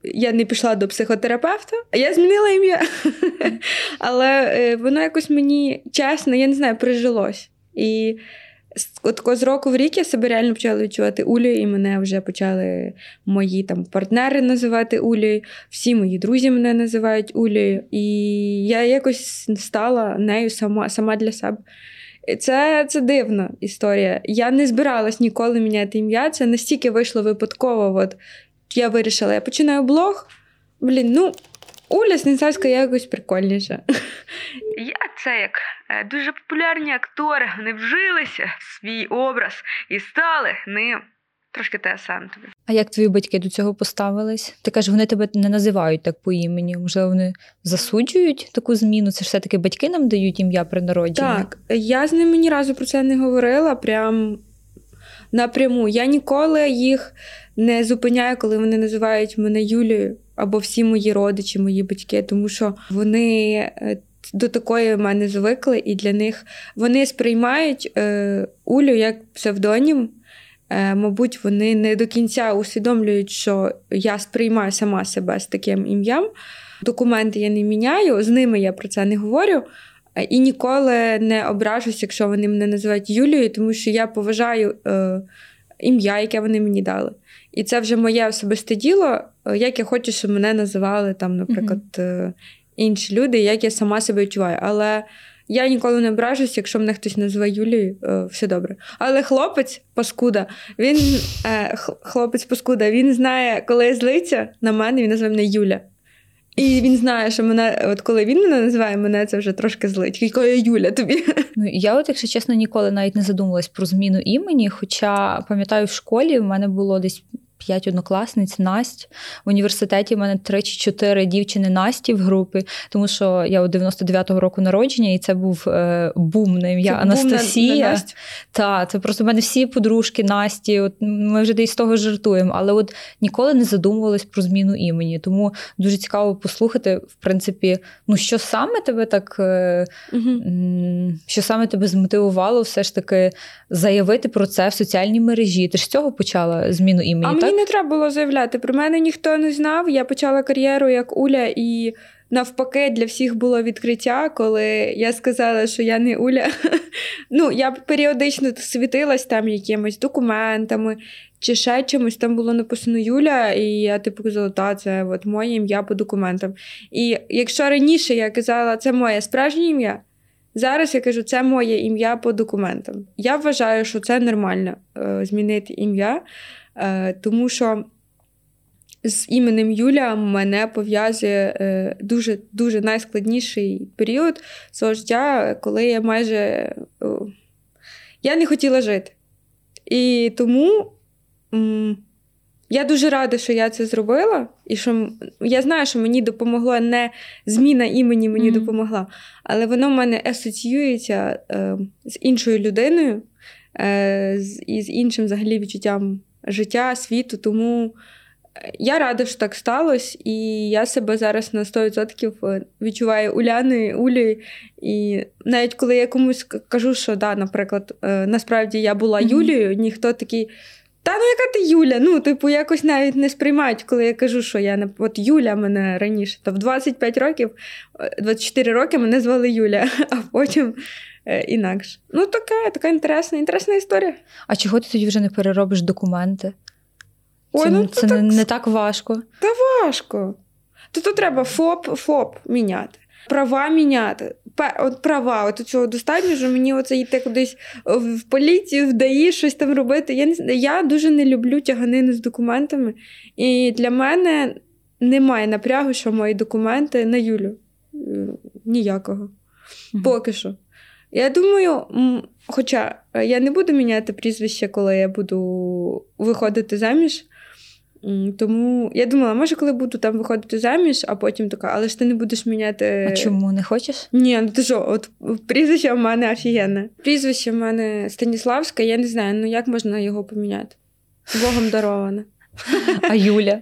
Я не пішла до психотерапевта, а я змінила ім'я. Але е, воно якось мені чесно, я не знаю, прижилось. І От з року в рік я себе реально почала відчувати Улею, і мене вже почали мої там партнери називати Улею, всі мої друзі мене називають Улею. І я якось стала нею сама сама для себе. Це це дивна історія. Я не збиралась ніколи міняти ім'я. Це настільки вийшло випадково. От Я вирішила, я починаю блог. Блін, ну Оля Станіславська якось прикольніша. Я це як е, дуже популярні актори не вжилися в свій образ і стали ним. Трошки саме тобі. А як твої батьки до цього поставились? Ти кажеш, вони тебе не називають так по імені. Можливо, вони засуджують таку зміну? Це ж все-таки батьки нам дають ім'я при народженні? Так, я з ними ні разу про це не говорила. Прям напряму. Я ніколи їх не зупиняю, коли вони називають мене Юлією або всі мої родичі, мої батьки, тому що вони е, до такої мене звикли, і для них вони сприймають е, Улю як псевдонім. Е, Мабуть, вони не до кінця усвідомлюють, що я сприймаю сама себе з таким ім'ям. Документи я не міняю, з ними я про це не говорю. Е, і ніколи не ображусь, якщо вони мене називають Юлією, тому що я поважаю е, ім'я, яке вони мені дали. І це вже моє особисте діло, е, як я хочу, щоб мене називали там, наприклад, е, інші люди, як я сама себе відчуваю. Але я ніколи не ображусь, якщо мене хтось називає Юлією, е, все добре. Але хлопець паскуда, він е, хлопець паскуда, він знає, коли злиться на мене, він називає мене Юля. І він знає, що мене, от коли він мене називає, мене це вже трошки злить. Яка я Юля тобі. Ну, я, от, якщо чесно, ніколи навіть не задумалась про зміну імені. Хоча пам'ятаю, в школі в мене було десь. П'ять однокласниць Насть. В університеті в мене три чи чотири дівчини Насті в групі, тому що я у 99-го року народження, і це був е, бум на ім'я Анастасія. на? Так, це просто в мене всі подружки Насті. От ми вже десь з того жартуємо, але от ніколи не задумувались про зміну імені. Тому дуже цікаво послухати, в принципі, ну що саме тебе так, е, Мгм. що саме тебе змотивувало все ж таки заявити про це в соціальній мережі. Ти ж з цього почала зміну імені, А так? мені не треба було заявляти. Про мене ніхто не знав. Я почала кар'єру як Уля, і навпаки, для всіх було відкриття, коли я сказала, що я не Уля. Ну, я періодично світилась там якимись документами чи ще чимось. Там було написано Юля, і я типу казала, та, це от моє ім'я по документам. І якщо раніше я казала, це моє справжнє ім'я. Зараз я кажу, це моє ім'я по документам. Я вважаю, що це нормально е, змінити ім'я. Е, тому що з іменем Юля мене пов'язує е, дуже дуже найскладніший період свого життя, коли я майже я не хотіла жити. І тому я дуже рада, що я це зробила, і що я знаю, що мені допомогло не зміна імені мені Мгм. допомогла, але воно в мене асоціюється е, з іншою людиною і з іншим взагалі відчуттям життя, світу. Тому е, я рада, що так сталося, і я себе зараз на 100% відчуваю Уляною, Улею. І навіть коли я комусь кажу, що да, наприклад, е, насправді я була. Юлією, ніхто такий. Та ну яка ти Юля? Ну, типу, якось навіть не сприймають, коли я кажу, що я не от Юля мене раніше. То в 25 років, е, 24 роки мене звали Юля, а потім е, інакше. Ну, така, така інтересна, інтересна історія. А чого ти тоді вже не переробиш документи? Ой, це ну це це не, так не так важко. важко. То тут треба ФОП, ФОП міняти, права міняти. От права, от цього достатньо, що мені оце йти кудись в поліцію, в ДАІ, щось там робити. Я, не, я дуже не люблю тяганину з документами. І для мене немає напрягу, що мої документи на Юлю. Е, Ніякого. Мгм. Поки що. Я думаю, хоча е, я не буду міняти прізвище, коли я буду виходити заміж. Тому я думала, може, коли буду там виходити заміж, а потім така, але ж ти не будеш міняти. А чому не хочеш? Ні, ну ти що, от прізвище в мене офігенне. Прізвище в мене Станіславське, я не знаю, ну як можна його поміняти? Богом дароване. А Юля?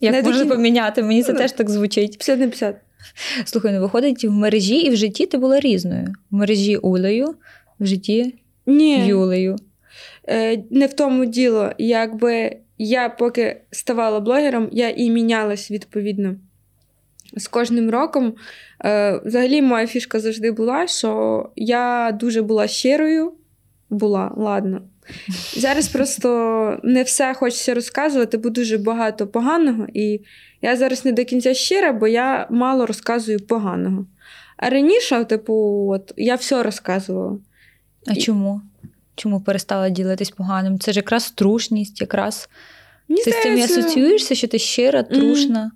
Як можна поміняти? Мені це теж так звучить. 50 на 50. Слухай, ну виходить, в мережі і в житті ти була різною. В мережі Улею, в житті Ні. Юлею. Е, не в тому діло. Якби я поки ставала блогером, я і мінялась відповідно. З кожним роком. Е, взагалі, моя фішка завжди була, що я дуже була щирою. Була, ладно. Зараз просто не все хочеться розказувати, бо дуже багато поганого. І я зараз не до кінця щира, бо я мало розказую поганого. А раніше, типу, от, я все розказувала. А чому? Чому перестала ділитись поганим? Це ж якраз трушність, якраз Мені ти з цим асоціюєшся, що ти щира, трушна.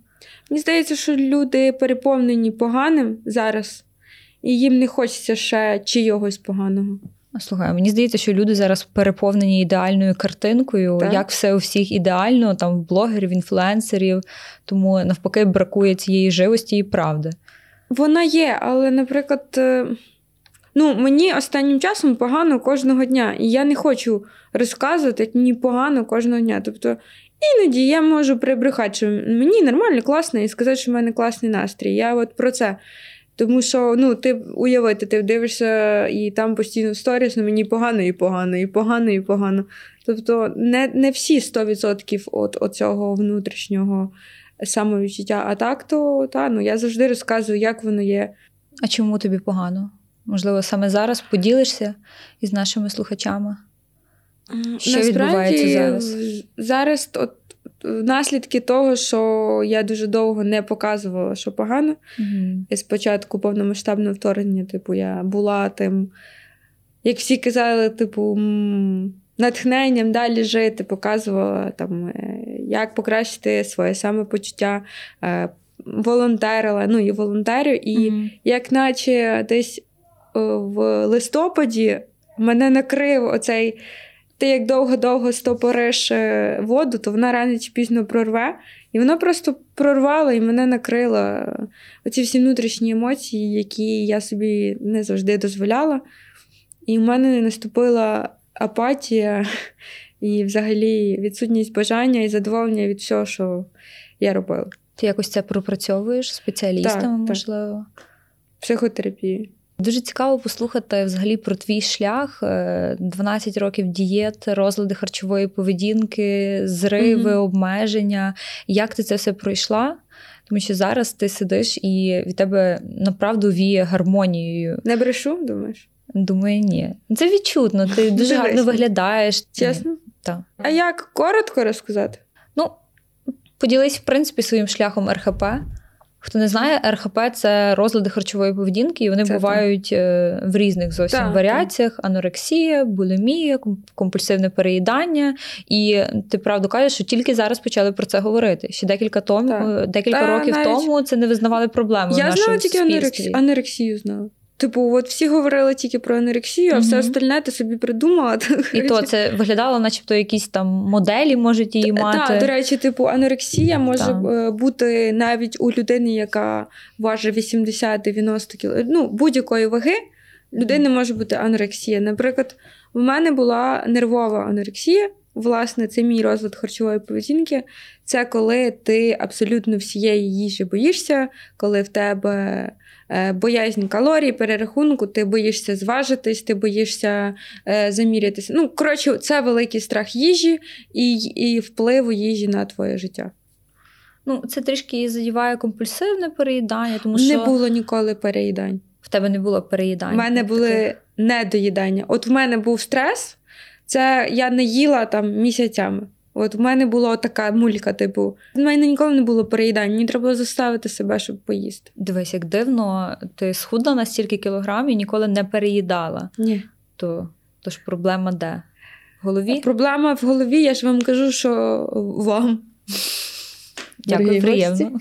Мені здається, що люди переповнені поганим зараз, і їм не хочеться ще чийогось поганого. Слухай, мені здається, що люди зараз переповнені ідеальною картинкою, Так. як все у всіх ідеально, там блогерів, інфлюенсерів, тому навпаки бракує цієї живості і правди. Вона є, але, наприклад, е, ну, мені останнім часом погано кожного дня, і я не хочу розказувати, як мені погано кожного дня. Тобто іноді я можу прибрехати, що мені нормально, класно, і сказати, що в мене класний настрій. Я от про це. Тому що ну, ти уявити, ти дивишся і там постійно сторіс, ну мені погано і погано, і погано, і погано. Тобто не, не всі 100% от, от цього внутрішнього самовідчуття. А так, то та, ну, я завжди розказую, як воно є. А чому тобі погано? Можливо, саме зараз поділишся із нашими слухачами? Що відбувається зараз? Зараз от наслідки того, що я дуже довго не показувала, що погано. Угу. І спочатку повномасштабного вторгнення, типу, я була тим, як всі казали, типу, натхненням далі жити, показувала там, е, як покращити своє самопочуття, е, волонтерила, ну і волонтерю, і Мгм. як наче десь е, в листопаді мене накрив оцей. Ти як довго-довго стопориш е, воду, то вона рано чи пізно прорве. І воно просто прорвало і мене накрило оці всі внутрішні емоції, які я собі не завжди дозволяла. І в мене наступила апатія і взагалі відсутність бажання і задоволення від всього, що я робила. Ти якось це пропрацьовуєш спеціалістами, Так, так. можливо? Психотерапії. Дуже цікаво послухати взагалі про твій шлях. Е, 12 років дієт, розлади харчової поведінки, зриви, Мгм. обмеження. Як ти це все пройшла? Тому що зараз ти сидиш і від тебе направду віє гармонією. Не брешу, думаєш? Думаю, ні. Це відчутно. Ти дуже гарно виглядаєш. Чесно? Так. А як коротко розказати? Ну, поділись, в принципі, своїм шляхом РХП. Хто не знає, РХП це розлади харчової поведінки, і вони Це бувають е, в різних зовсім Так, варіаціях: анорексія, булімія, ком- компульсивне переїдання. І ти правду кажеш, що тільки зараз почали про це говорити. Ще декілька тому, Так. е, декілька Та років навіть- тому це не визнавали проблемою. в Я нашому знала тільки анорексію, анорексію знала. Типу, от всі говорили тільки про анорексію, а все остальне ти собі придумала. І то це виглядало, начебто, якісь там моделі можуть її мати. Так, до речі, типу, анорексія може е, бути навіть у людини, яка важить 80-90 кг, ну, будь-якої ваги, людини може бути анорексія. Наприклад, в мене була нервова анорексія. Власне, це мій розлад харчової поведінки. Це коли ти абсолютно всієї їжі боїшся, коли в тебе боязнь калорій, перерахунку, ти боїшся зважитись, ти боїшся е, замірятися. Ну, коротше, це великий страх їжі і, і впливу їжі на твоє життя. Ну, це трішки і задіває компульсивне переїдання, тому що Не було ніколи переїдань. в тебе не було переїдання. У мене були таких. недоїдання. От в мене був стрес, це я не їла там місяцями. От в мене була така мулька, типу, в мене ніколи не було переїдань. Мені треба було заставити себе, щоб поїсти. Дивись, як дивно, ти схудла на стільки кілограмів і ніколи не переїдала. Ні. То, то ж проблема де? В голові? Проблема в голові, я ж вам кажу, що вам. Дякую, дорогі приємно.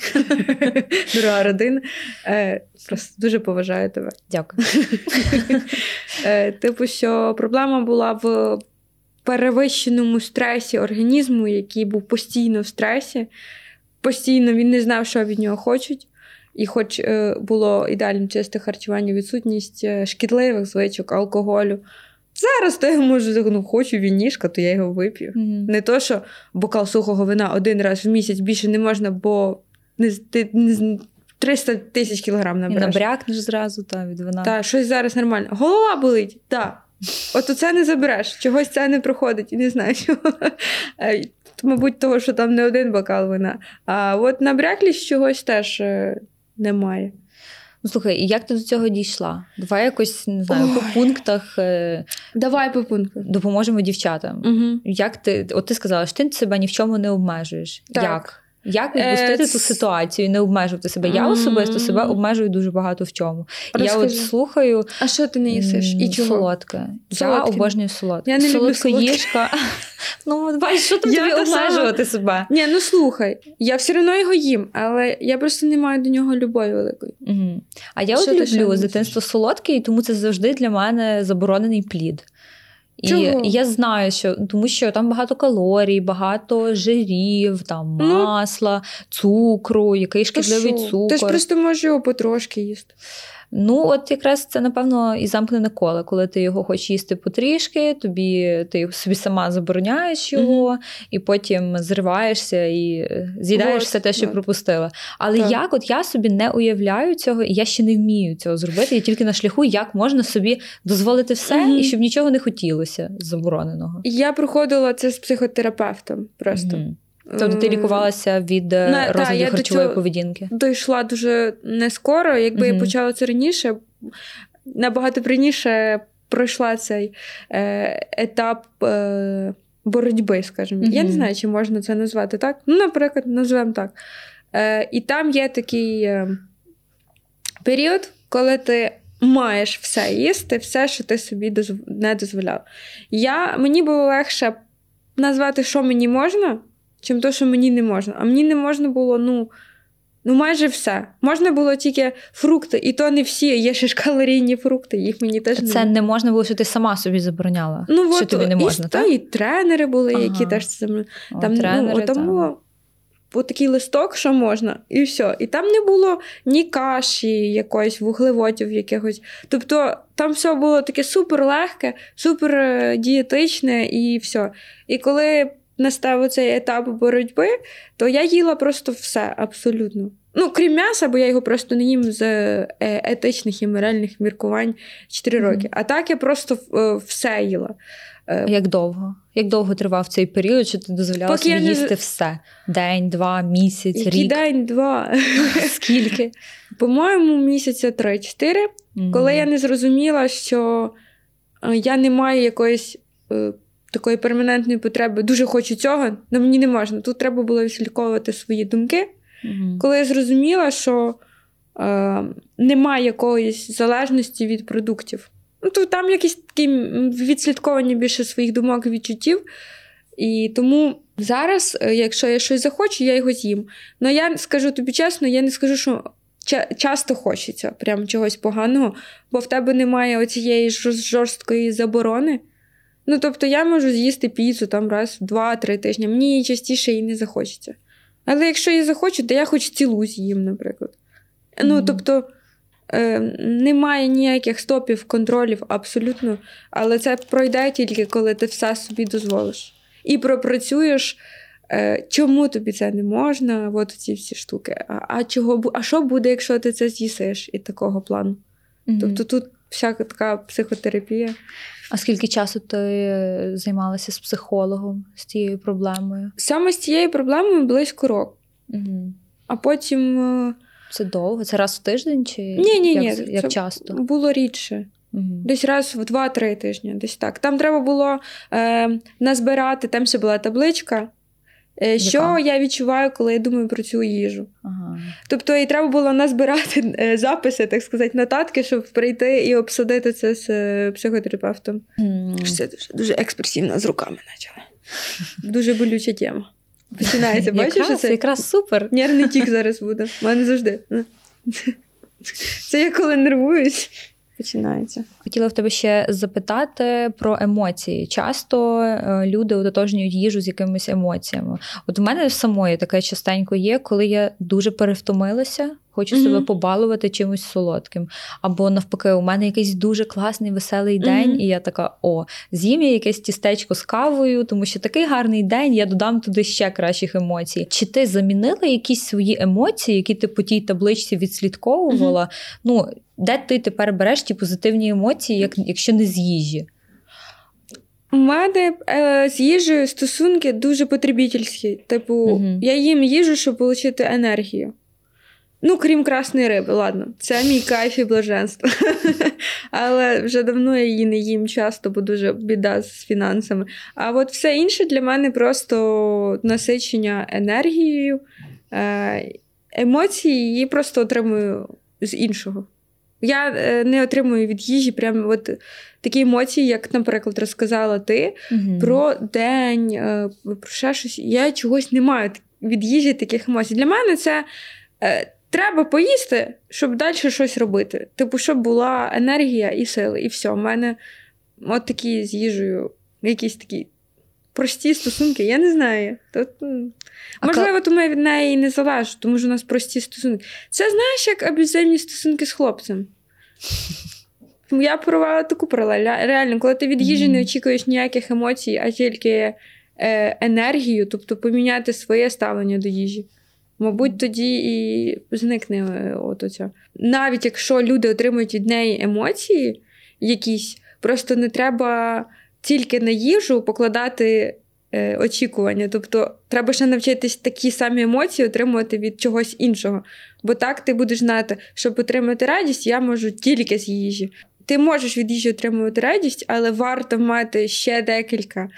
Дорога родина. Е, просто дуже поважаю тебе. Дякую. Е, Типу, що проблема була в перевищеному стресі організму, який був постійно в стресі. Постійно він не знав, що від нього хочуть. І хоч е, було ідеально чисте харчування, відсутність е, шкідливих звичок, алкоголю. Зараз то я можу ну, хочу вінішка, то я його вип'ю. Мгм. Не то, що бокал сухого вина один раз в місяць більше не можна, бо не, ти не, 300 тисяч кілограм І набрякнеш зразу та, від вина. Так, щось зараз нормально. Голова болить, так. От оце не забереш, чогось це не проходить, і не знаю, чого. Е, Мабуть, того, що там не один бокал вина. А от на набряклість чогось теж е, немає. Ну, слухай, і як ти до цього дійшла? Давай якось не знаю, по пунктах е, Давай по пункту. допоможемо дівчатам. Угу. Як ти, от ти сказала, що ти себе ні в чому не обмежуєш. Так. Як? Як відпустити Е, ту ситуацію і не обмежувати себе? Я особисто себе обмежую дуже багато в чому. Я от слухаю А що ти не їсиш? І чого? солодке. Я обожнюю солодке. Я не люблю Солодкоїжка. Ну, бачиш, що там тобі обмежувати себе? Ні, ну слухай, я все одно його їм, але я просто не маю до нього любові великої. Угу. А я от люблю з дитинства солодке, і тому це завжди для мене заборонений плід. І Чого? я знаю, що тому що там багато калорій, багато жирів, там Ну, масла, цукру, який шкідливий цукор. Ти ж просто можеш його потрошки їсти. Ну, от якраз це, напевно, і замкнене коло, коли ти його хочеш їсти потрішки, тобі ти собі сама забороняєш його, і потім зриваєшся і е, з'їдаєш все те, що вот. пропустила. Але Так. як от я собі не уявляю цього, і я ще не вмію цього зробити. Я тільки на шляху, як можна собі дозволити все, Мгм. і щоб нічого не хотілося забороненого. Я проходила це з психотерапевтом просто. Мгм. Тобто ти лікувалася від е, На- та, розладів я поведінки. Дійшла дуже не скоро. Якби Мгм. я почала це раніше, набагато раніше пройшла цей е, етап. Е, Боротьби, скажімо. Mm-hmm. Я не знаю, чи можна це назвати так. Ну, наприклад, назвемо так. Е, І там є такий е, період, коли ти маєш все їсти, все, що ти собі дозв... не дозволяв. Я, Мені було легше назвати, що мені можна, чим то, що мені не можна. А мені не можна було, ну. Ну, майже все. Можна було тільки фрукти, і то не всі. Є ще ж калорійні фрукти, їх мені теж не Це не можна було, що ти сама собі забороняла. Ну, що от, тобі не можна, і, так? Та, і тренери були, ага. які теж це там, ну, тренери, ну, тому такий листок, що можна, і все. І там не було ні каші, якоїсь вуглеводів якихось. Тобто там все було таке супер легке, супер дієтичне і все. І коли настав цей етап боротьби, то я їла просто все абсолютно. Ну, крім м'яса, бо я його просто не їм з е, етичних і моральних міркувань 4 роки. Mm-hmm. А так я просто е, все їла. Е, Як довго? Як довго тривав цей період, що ти дозволяла собі їсти все? День, два, місяць, Який рік? День, два. Скільки? По-моєму, місяця три-чотири, mm-hmm. коли я не зрозуміла, що я не маю якоїсь такої перманентної потреби, дуже хочу цього, але мені не можна. Тут треба було відслідковувати свої думки. Mm-hmm. Коли я зрозуміла, що е, немає якоїсь залежності від продуктів. Ну, то Там якісь такі відслідковані більше своїх думок і відчуттів. І тому зараз, е, якщо я щось захочу, я його з'їм. Але я скажу тобі чесно, я не скажу, що часто хочеться прям чогось поганого, бо в тебе немає оцієї жорсткої заборони. Ну, тобто, я можу з'їсти піцу там раз в два-три тижні. Мені частіше і не захочеться. Але якщо я захочу, то я хоч цілу з'їм, наприклад. Mm-hmm. Ну, тобто, е, немає ніяких стопів, контролів абсолютно. Але це пройде тільки, коли ти все собі дозволиш. І пропрацюєш, е, чому тобі це не можна, от ці всі штуки. А а, чого, а що буде, якщо ти це з'їсиш і такого плану? Mm-hmm. Тобто тут всяка така психотерапія. А скільки часу ти е, займалася з психологом з цією проблемою? Саме з цією проблемою близько року. Угу. А потім. Е, це довго? Це раз в тиждень чи ні, ні, як, ні, як це часто? Було рідше. Угу. Десь раз в 2-3 тижні, десь так. Там треба було е, назбирати, там ще була табличка. Е, що Яка? я відчуваю, коли я думаю про цю їжу? Ага. Тобто, і треба було назбирати е, записи, так сказати, нотатки, щоб прийти і обсудити це з е, психотерапевтом. Mm. Це дуже дуже експресивно з руками почала. Дуже болюча тема. Починається, бачиш? Якраз, це якраз супер. Нервний тік зараз буде. У мене завжди. Це я коли нервуюсь починається. Хотіла в тебе ще запитати про емоції. Часто е, люди ототожнюють їжу з якимись емоціями. От в мене самої таке частенько є, коли я дуже перевтомилася. Хочу mm-hmm. себе побалувати чимось солодким. Або навпаки, у мене якийсь дуже класний веселий день, mm-hmm. і я така: о, з'їм я якесь тістечко з кавою, тому що такий гарний день, я додам туди ще кращих емоцій. Чи ти замінила якісь свої емоції, які ти по тій табличці відслідковувала? Mm-hmm. Ну, де ти тепер береш ті позитивні емоції, як, якщо не з їжі? У мене е, з їжею стосунки дуже потребітельські. Типу, угу. я їм їжу, щоб отримати енергію. Ну, крім красної риби, ладно, це мій кайф і блаженство. Але вже давно я її не їм часто, бо дуже біда з фінансами. А от все інше для мене просто насичення енергією, е, емоції її просто отримую з іншого. Я е, не отримую від їжі прямо от такі емоції, як, наприклад, розказала ти угу. про день, е, про ще щось. Я чогось не маю від їжі таких емоцій. Для мене це треба поїсти, щоб далі щось робити. Типу, щоб була енергія і сили, і все. У мене от такі з їжею, якісь такі. Прості стосунки, я не знаю. Тут, Можливо, тому я від неї не залежу, тому що у нас прості стосунки. Це знаєш, як аб'юзивні стосунки з хлопцем. Я провела таку паралель. Реально, коли ти від їжі не очікуєш ніяких емоцій, а тільки е, енергію, тобто поміняти своє ставлення до їжі. Мабуть, тоді і зникне е, от оця. Навіть якщо люди отримують від неї емоції якісь, просто не треба тільки на їжу покладати е, очікування. Тобто, треба ще навчитись такі самі емоції отримувати від чогось іншого. Бо так ти будеш знати, щоб отримати радість, я можу тільки з їжі. ти можеш від їжі отримувати радість, але варто мати ще декілька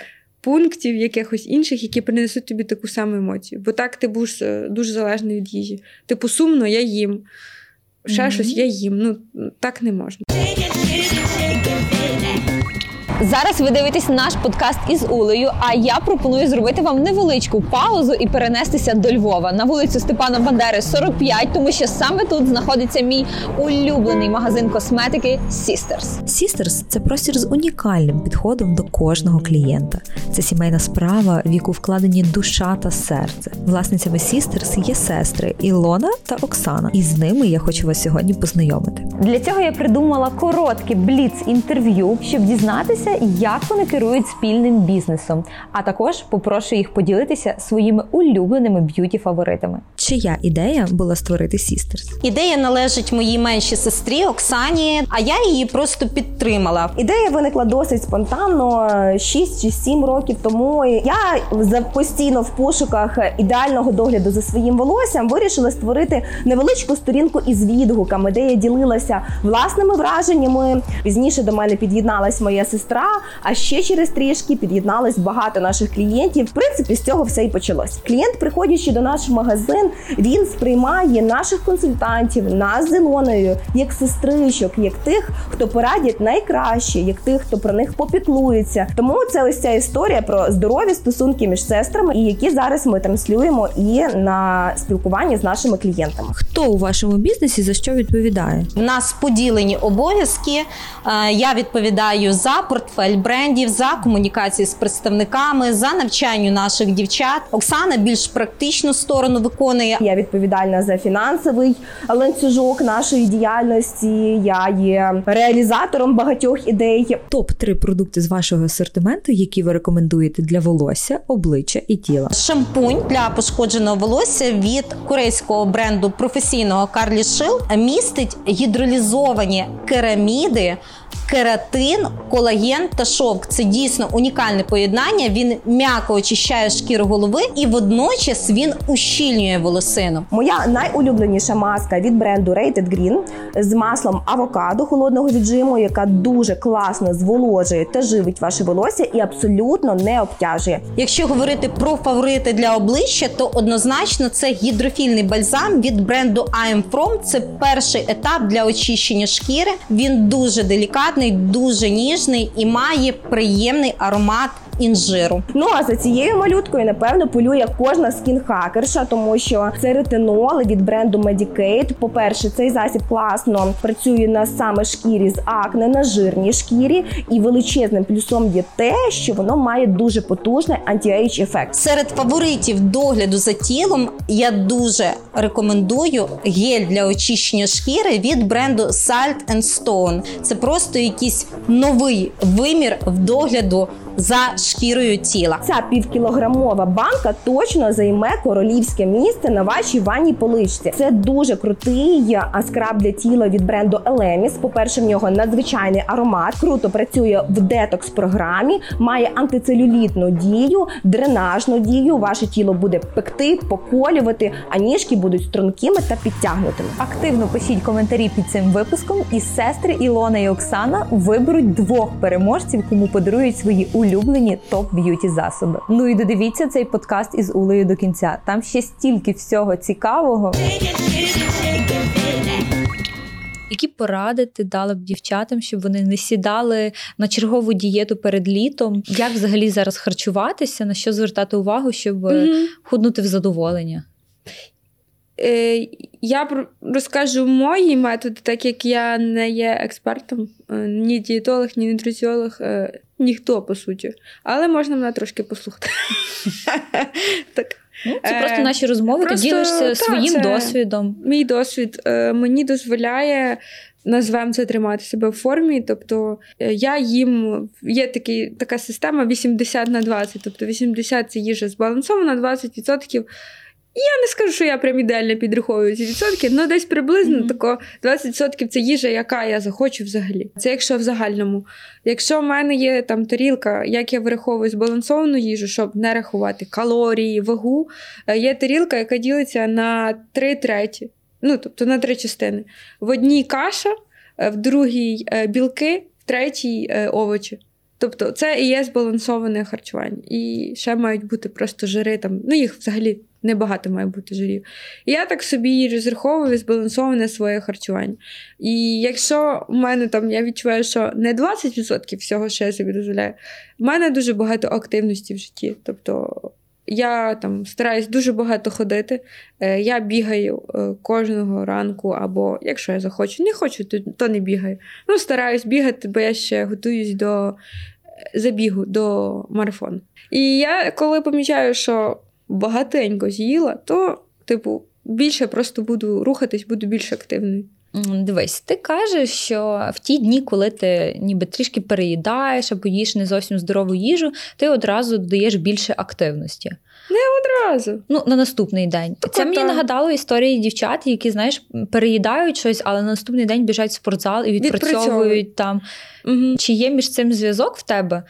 пунктів, якихось інших, які принесуть тобі таку саму емоцію. Бо так ти будеш е, дуже залежний від їжі. Типу, сумно, я їм. Ще Мгм. щось я їм. Ну так не можна. Зараз ви дивитесь наш подкаст із Улею. А я пропоную зробити вам невеличку паузу і перенестися до Львова на вулицю Степана Бандери 45, тому що саме тут знаходиться мій улюблений магазин косметики Sisters. Sisters – це простір з унікальним підходом до кожного клієнта. Це сімейна справа, в яку вкладені душа та серце. Власницями Sisters є сестри Ілона та Оксана, і з ними я хочу вас сьогодні познайомити. Для цього я придумала коротке бліц інтерв'ю, щоб дізнатися, як вони керують спільним бізнесом. А також попрошу їх поділитися своїми улюбленими б'юті фаворитами. Чия ідея була створити Sisters? Ідея належить моїй меншій сестрі Оксані, а я її просто підтримала. Ідея виникла досить спонтанно 6 чи 7 років тому. Я за постійно в пошуках ідеального догляду за своїм волоссям вирішила створити невеличку сторінку із відгуками, де я ділилася власними враженнями. Пізніше до мене під'єдналась моя сестра. А ще через трішки під'єдналось багато наших клієнтів. В принципі, з цього все і почалось. Клієнт, приходячи до наш магазин, він сприймає наших консультантів, нас з Ілоною, як сестричок, як тих, хто порадять найкраще, як тих, хто про них попіклується. Тому це ось ця історія про здорові стосунки між сестрами, і які зараз ми транслюємо і на спілкуванні з нашими клієнтами. Хто у вашому бізнесі за що відповідає? В нас поділені обов'язки. Е, Я відповідаю за портфель брендів, за комунікації з представниками, за навчання наших дівчат. Оксана більш практичну сторону виконує. Я відповідальна за фінансовий ланцюжок нашої діяльності. Я є реалізатором багатьох ідей. Топ 3 продукти з вашого асортименту, які ви рекомендуєте для волосся, обличчя і тіла. Шампунь для пошкодженого волосся від корейського бренду професійного Карлі Шил містить гідролізовані кераміди. Кератин, колаген та шовк це дійсно унікальне поєднання. Він м'яко очищає шкіру голови і водночас він ущільнює волосину. Моя найулюбленіша маска від бренду Rated Green з маслом авокадо холодного віджиму, яка дуже класно зволожує та живить ваше волосся і абсолютно не обтяжує. Якщо говорити про фаворити для обличчя, то однозначно це гідрофільний бальзам від бренду I'm From. Це перший етап для очищення шкіри. Він дуже делікатний, дуже ніжний і має приємний аромат інжиру. Ну а за цією малюткою, напевно, полює кожна скін-хакерша, тому що це ретинол від бренду Medik8. По-перше, цей засіб класно працює на саме шкірі з акне, на жирній шкірі, і величезним плюсом є те, що воно має дуже потужний anti-age ефект. Серед фаворитів догляду за тілом я дуже рекомендую гель для очищення шкіри від бренду Salt and Stone. Це просто якийсь новий вимір в догляду за шкірою тіла. Ця півкілограмова банка точно займе королівське місце на вашій ванній поличці. Це дуже крутий а, скраб для тіла від бренду Elemis. По-перше, в нього надзвичайний аромат, круто працює в детокс програмі, має антицелюлітну дію, дренажну дію. Ваше тіло буде пекти, поколювати, а ніжки будуть стрункими та підтягнутими. Активно пишіть коментарі під цим випуском, і сестри Ілона і Оксана виберуть двох переможців, кому подарують свої улюблені топ б'юті засоби. Ну і додивіться цей подкаст із Улею до кінця. Там ще стільки всього цікавого. Які поради ти дала б дівчатам, щоб вони не сідали на чергову дієту перед літом? Як взагалі зараз харчуватися? На що звертати увагу, щоб Мгм. худнути в задоволення? Е, Я розкажу мої методи, так як я не є експертом, е, ні дієтолог, ні нутриціолог, ніхто по суті. Але можна мене трошки послухати. Так. Ну, це Е, просто наші розмови, просто, ти ділишся та, своїм досвідом. Мій досвід е, мені дозволяє. Назвемо це тримати себе в формі. Тобто е, я їм є такий, така система 80 на 20. Тобто 80 це їжа збалансована, 20%. Я не скажу, що я прям ідеально підраховую ці відсотки, але десь приблизно Мгм. тако 20% це їжа, яка я захочу взагалі. Це якщо в загальному. Якщо в мене є там тарілка, як я вираховую збалансовану їжу, щоб не рахувати калорії, вагу, е, є тарілка, яка ділиться на 3 треті. Ну, тобто на три частини. В одній каша, е, в другій е, білки, в третій овочі. Тобто це і є збалансоване харчування. І ще мають бути просто жири там. Ну, їх взагалі небагато має бути жирів. Я так собі розраховую збалансоване своє харчування. І якщо в мене там я відчуваю, що не 20% всього, що я собі дозволяю, в мене дуже багато активності в житті. Тобто я там стараюсь дуже багато ходити. Е, Я бігаю е, кожного ранку, або якщо я захочу, не хочу, то, то не бігаю. Ну, стараюсь бігати, бо я ще готуюсь до е, забігу, до марафону. І я коли помічаю, що багатенько з'їла, то, типу, більше просто буду рухатись, буду більш активною. Дивись, ти кажеш, що в ті дні, коли ти ніби трішки переїдаєш або їш не зовсім здорову їжу, ти одразу додаєш більше активності. Не Одразу. Ну, на наступний день. Так Це от, мені так. нагадало історії дівчат, які, знаєш, переїдають щось, але на наступний день біжать в спортзал і відпрацьовують Відпрацьовують. там. Угу. Чи є між цим зв'язок в тебе?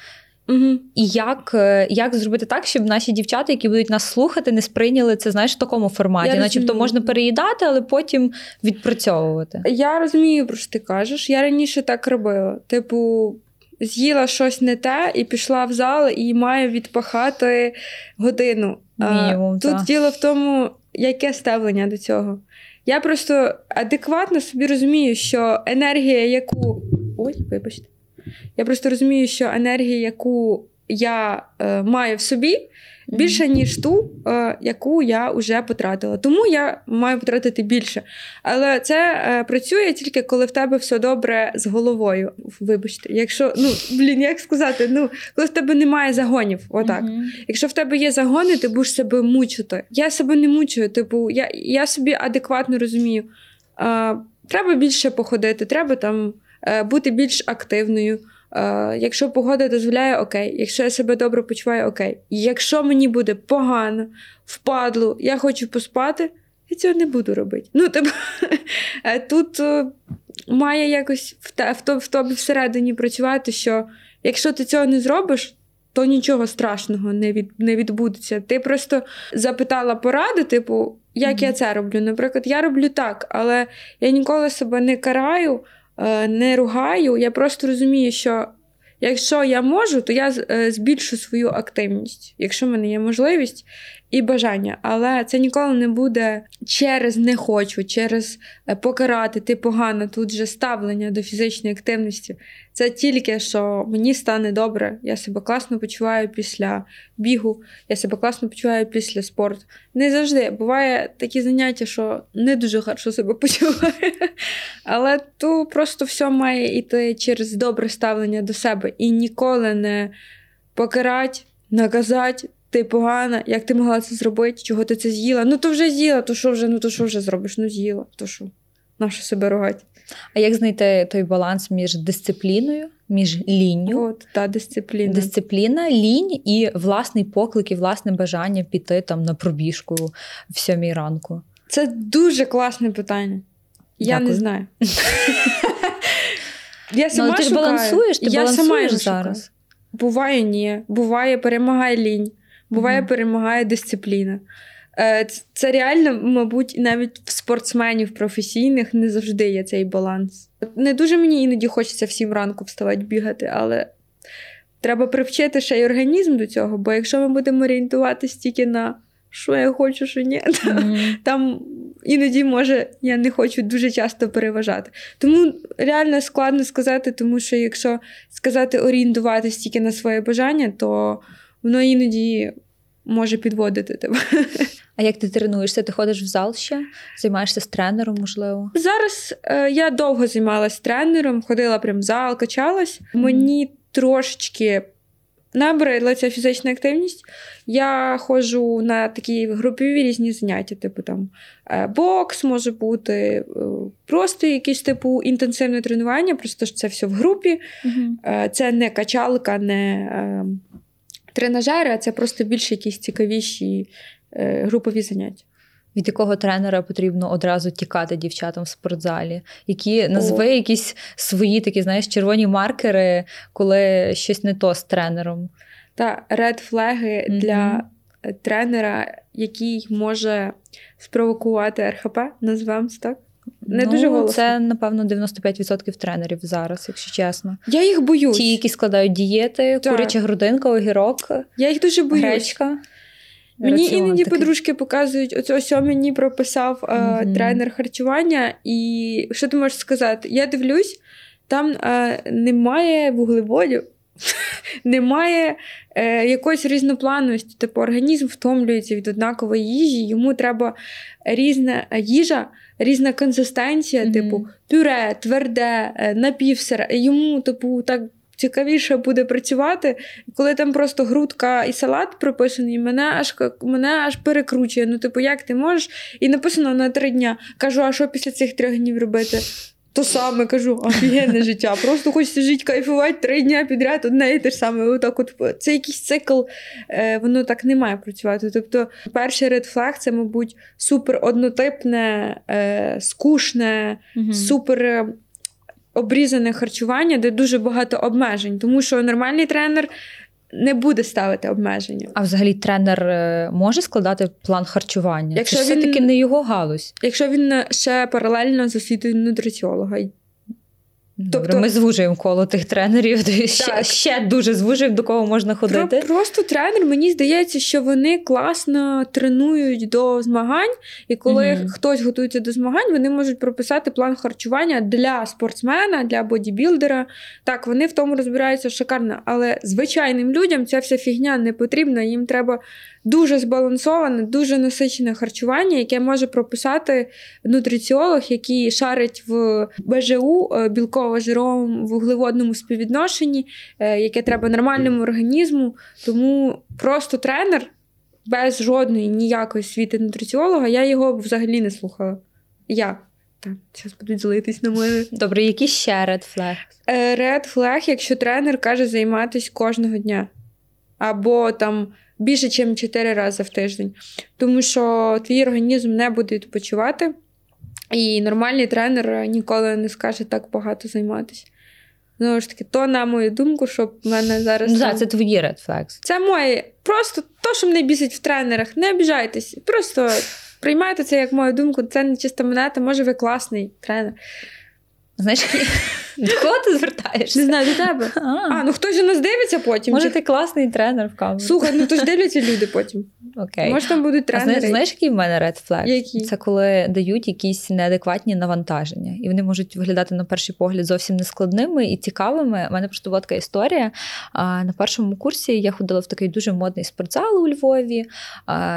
Угу. І як, е, як зробити так, щоб наші дівчата, які будуть нас слухати, не сприйняли це знаєш, в такому форматі? Я Начебто розумію. можна переїдати, але потім відпрацьовувати. Я розумію, про що ти кажеш. Я раніше так робила. Типу, з'їла щось не те і пішла в зал і маю відпахати годину. А, Мінімум, Тут діло в тому, яке ставлення до цього. Я просто адекватно собі розумію, що енергія, яку. Ой, вибачте. Я просто розумію, що енергія, яку я е, маю в собі, більше, ніж ту, е, яку я вже потратила. Тому я маю потратити більше. Але це е, працює тільки коли в тебе все добре з головою. Вибачте, якщо, ну, блін, як сказати, ну, коли в тебе немає загонів, отак. Мгм. Якщо в тебе є загони, ти будеш себе мучити. Я себе не мучую. Типу, я, я собі адекватно розумію. А, треба більше походити, треба там е, бути більш активною. Е, якщо погода дозволяє, окей. Якщо я себе добре почуваю, окей. Якщо мені буде погано, впадло, я хочу поспати, я цього не буду робити. Ну, типу, е, тут е, має якось в, тобі всередині працювати, що якщо ти цього не зробиш, то нічого страшного не, від, не відбудеться. Ти просто запитала поради, типу, як я це роблю. Наприклад, я роблю так, але я ніколи себе не караю, е, не ругаю. Я просто розумію, що якщо я можу, то я е, збільшу свою активність, якщо в мене є можливість і бажання. Але це ніколи не буде через не хочу, через е, покарати, ти погано. Тут же ставлення до фізичної активності. Це тільки що мені стане добре. Я себе класно почуваю після бігу, я себе класно почуваю після спорту. Не завжди. Буває такі заняття, що не дуже хорошо себе почуваю. Але то просто все має йти через добре ставлення до себе і ніколи не покарати, наказати. Ти погана, як ти могла це зробити, чого ти це з'їла? Ну то вже з'їла, то що вже, ну то що вже зробиш? Ну з'їла, то що? Нащо себе ругати? А як знайти той баланс між дисципліною, між лінню? От, та дисципліна. Дисципліна, лінь і власний поклик, і власне бажання піти там на пробіжку в сьомій ранку. Це дуже класне питання. Я Дякую. не знаю. Я сама ну, ти балансуєш, ти я балансуєш зараз. Буває ні. Буває, перемагає лінь, буває, перемагає дисципліна. Е, Це реально, мабуть, навіть в спортсменів професійних не завжди є цей баланс. Не дуже мені іноді хочеться в сім ранку вставати бігати, але треба привчити ще й організм до цього, бо якщо ми будемо орієнтуватися тільки на що я хочу, що ні, Мгм. там іноді може я не хочу дуже часто переважати. Тому реально складно сказати, тому що якщо сказати орієнтуватись тільки на своє бажання, то воно іноді може підводити тебе. А як ти тренуєшся? Ти ходиш в зал ще? Займаєшся з тренером, можливо? Зараз е, я довго займалась тренером, ходила прям в зал, качалась. Мені трошечки набридла ця фізична активність. Я ходжу на такі групові різні заняття, типу там е, бокс може бути, е, просто якісь типу інтенсивне тренування, просто ж це все в групі. Е, Це не качалка, не е, тренажери, а це просто більш якісь цікавіші е, групові заняття. Від якого тренера потрібно одразу тікати дівчатам в спортзалі? Які назви якісь свої такі, знаєш, червоні маркери, коли щось не то з тренером? Та ред флеги Мгм. для тренера, який може спровокувати РХП, назвемо це так. Не ну, дуже голосно. Це, напевно, 95% тренерів зараз, якщо чесно. Я їх боюсь. Ті, які складають дієти, Так. куряча грудинка, огірок, Я їх дуже боюсь. гречка. Мені іноді такий. подружки показують, ось ось мені прописав е, Мгм. тренер харчування, і що ти можеш сказати? Я дивлюсь, там е, немає вуглеводів, немає е, якоїсь різноплановості. Типу організм втомлюється від однакової їжі, йому треба різна їжа, різна консистенція, Мгм. типу пюре, тверде, е, напівсире. Йому, типу, так. Цікавіше буде працювати, коли там просто грудка і салат прописаний, мене аж мене аж перекручує. Ну, типу, як ти можеш? І написано на три дня. Кажу, а що після цих трьох днів робити? То саме кажу, офігенне життя. Просто хочеться жити, кайфувати три дня підряд, одне і те ж саме. Отак от, це якийсь цикл, е, воно так не має працювати. Тобто, перший ред флаг це, мабуть, супер однотипне, е, скучне, Мгм. супер е, обрізане харчування, де дуже багато обмежень, тому що нормальний тренер не буде ставити обмеження. А взагалі тренер е, може складати план харчування? Якщо Чи він- все-таки не його галузь. Якщо він ще паралельно з освітою нутриціолога. Тобто- ми звужуємо коло тих тренерів. Ще, Так. ще дуже звужуємо, до кого можна Про, ходити. просто тренер, мені здається, що вони класно тренують до змагань, і коли Мгм. хтось готується до змагань, вони можуть прописати план харчування для спортсмена, для бодібілдера. Так, вони в тому розбираються шикарно, але звичайним людям ця вся фігня не потрібна. Їм треба дуже збалансоване, дуже насичене харчування, яке може прописати нутриціолог, який шарить в БЖУ е, білково-жировому вуглеводному співвідношенні, е, яке треба нормальному організму. Тому просто тренер без жодної ніякої освіти нутриціолога, я його взагалі не слухала. Я. Так, зараз будуть злитись на мене. Добре, які ще red flag? Е, Red flag, якщо тренер каже займатися кожного дня. Або там більше, ніж 4 рази в тиждень. Тому що твій організм не буде відпочивати, і нормальний тренер ніколи не скаже так багато займатися. Знову ж таки, то, на мою думку, щоб в мене зараз. Ну, там- це твої flags. це моє. Просто то, що мене бісить в тренерах, не обіжайтесь. Просто приймайте це як мою думку. Це не чиста монета, може ви класний тренер. Знаєш, до кого ти звертаєшся? Не знаю, до тебе. А, А, ну хтось же нас дивиться потім. може, ти класний тренер в камеру. Слухай, ну то ж дивляться люди потім. Окей. Може, там будуть А тренери. знаєш, знаєш, який в мене red flag? Які? Це коли дають якісь неадекватні навантаження, і вони можуть виглядати на перший погляд зовсім нескладними і цікавими. У мене просто була така історія. На першому курсі я ходила в такий дуже модний спортзал у Львові,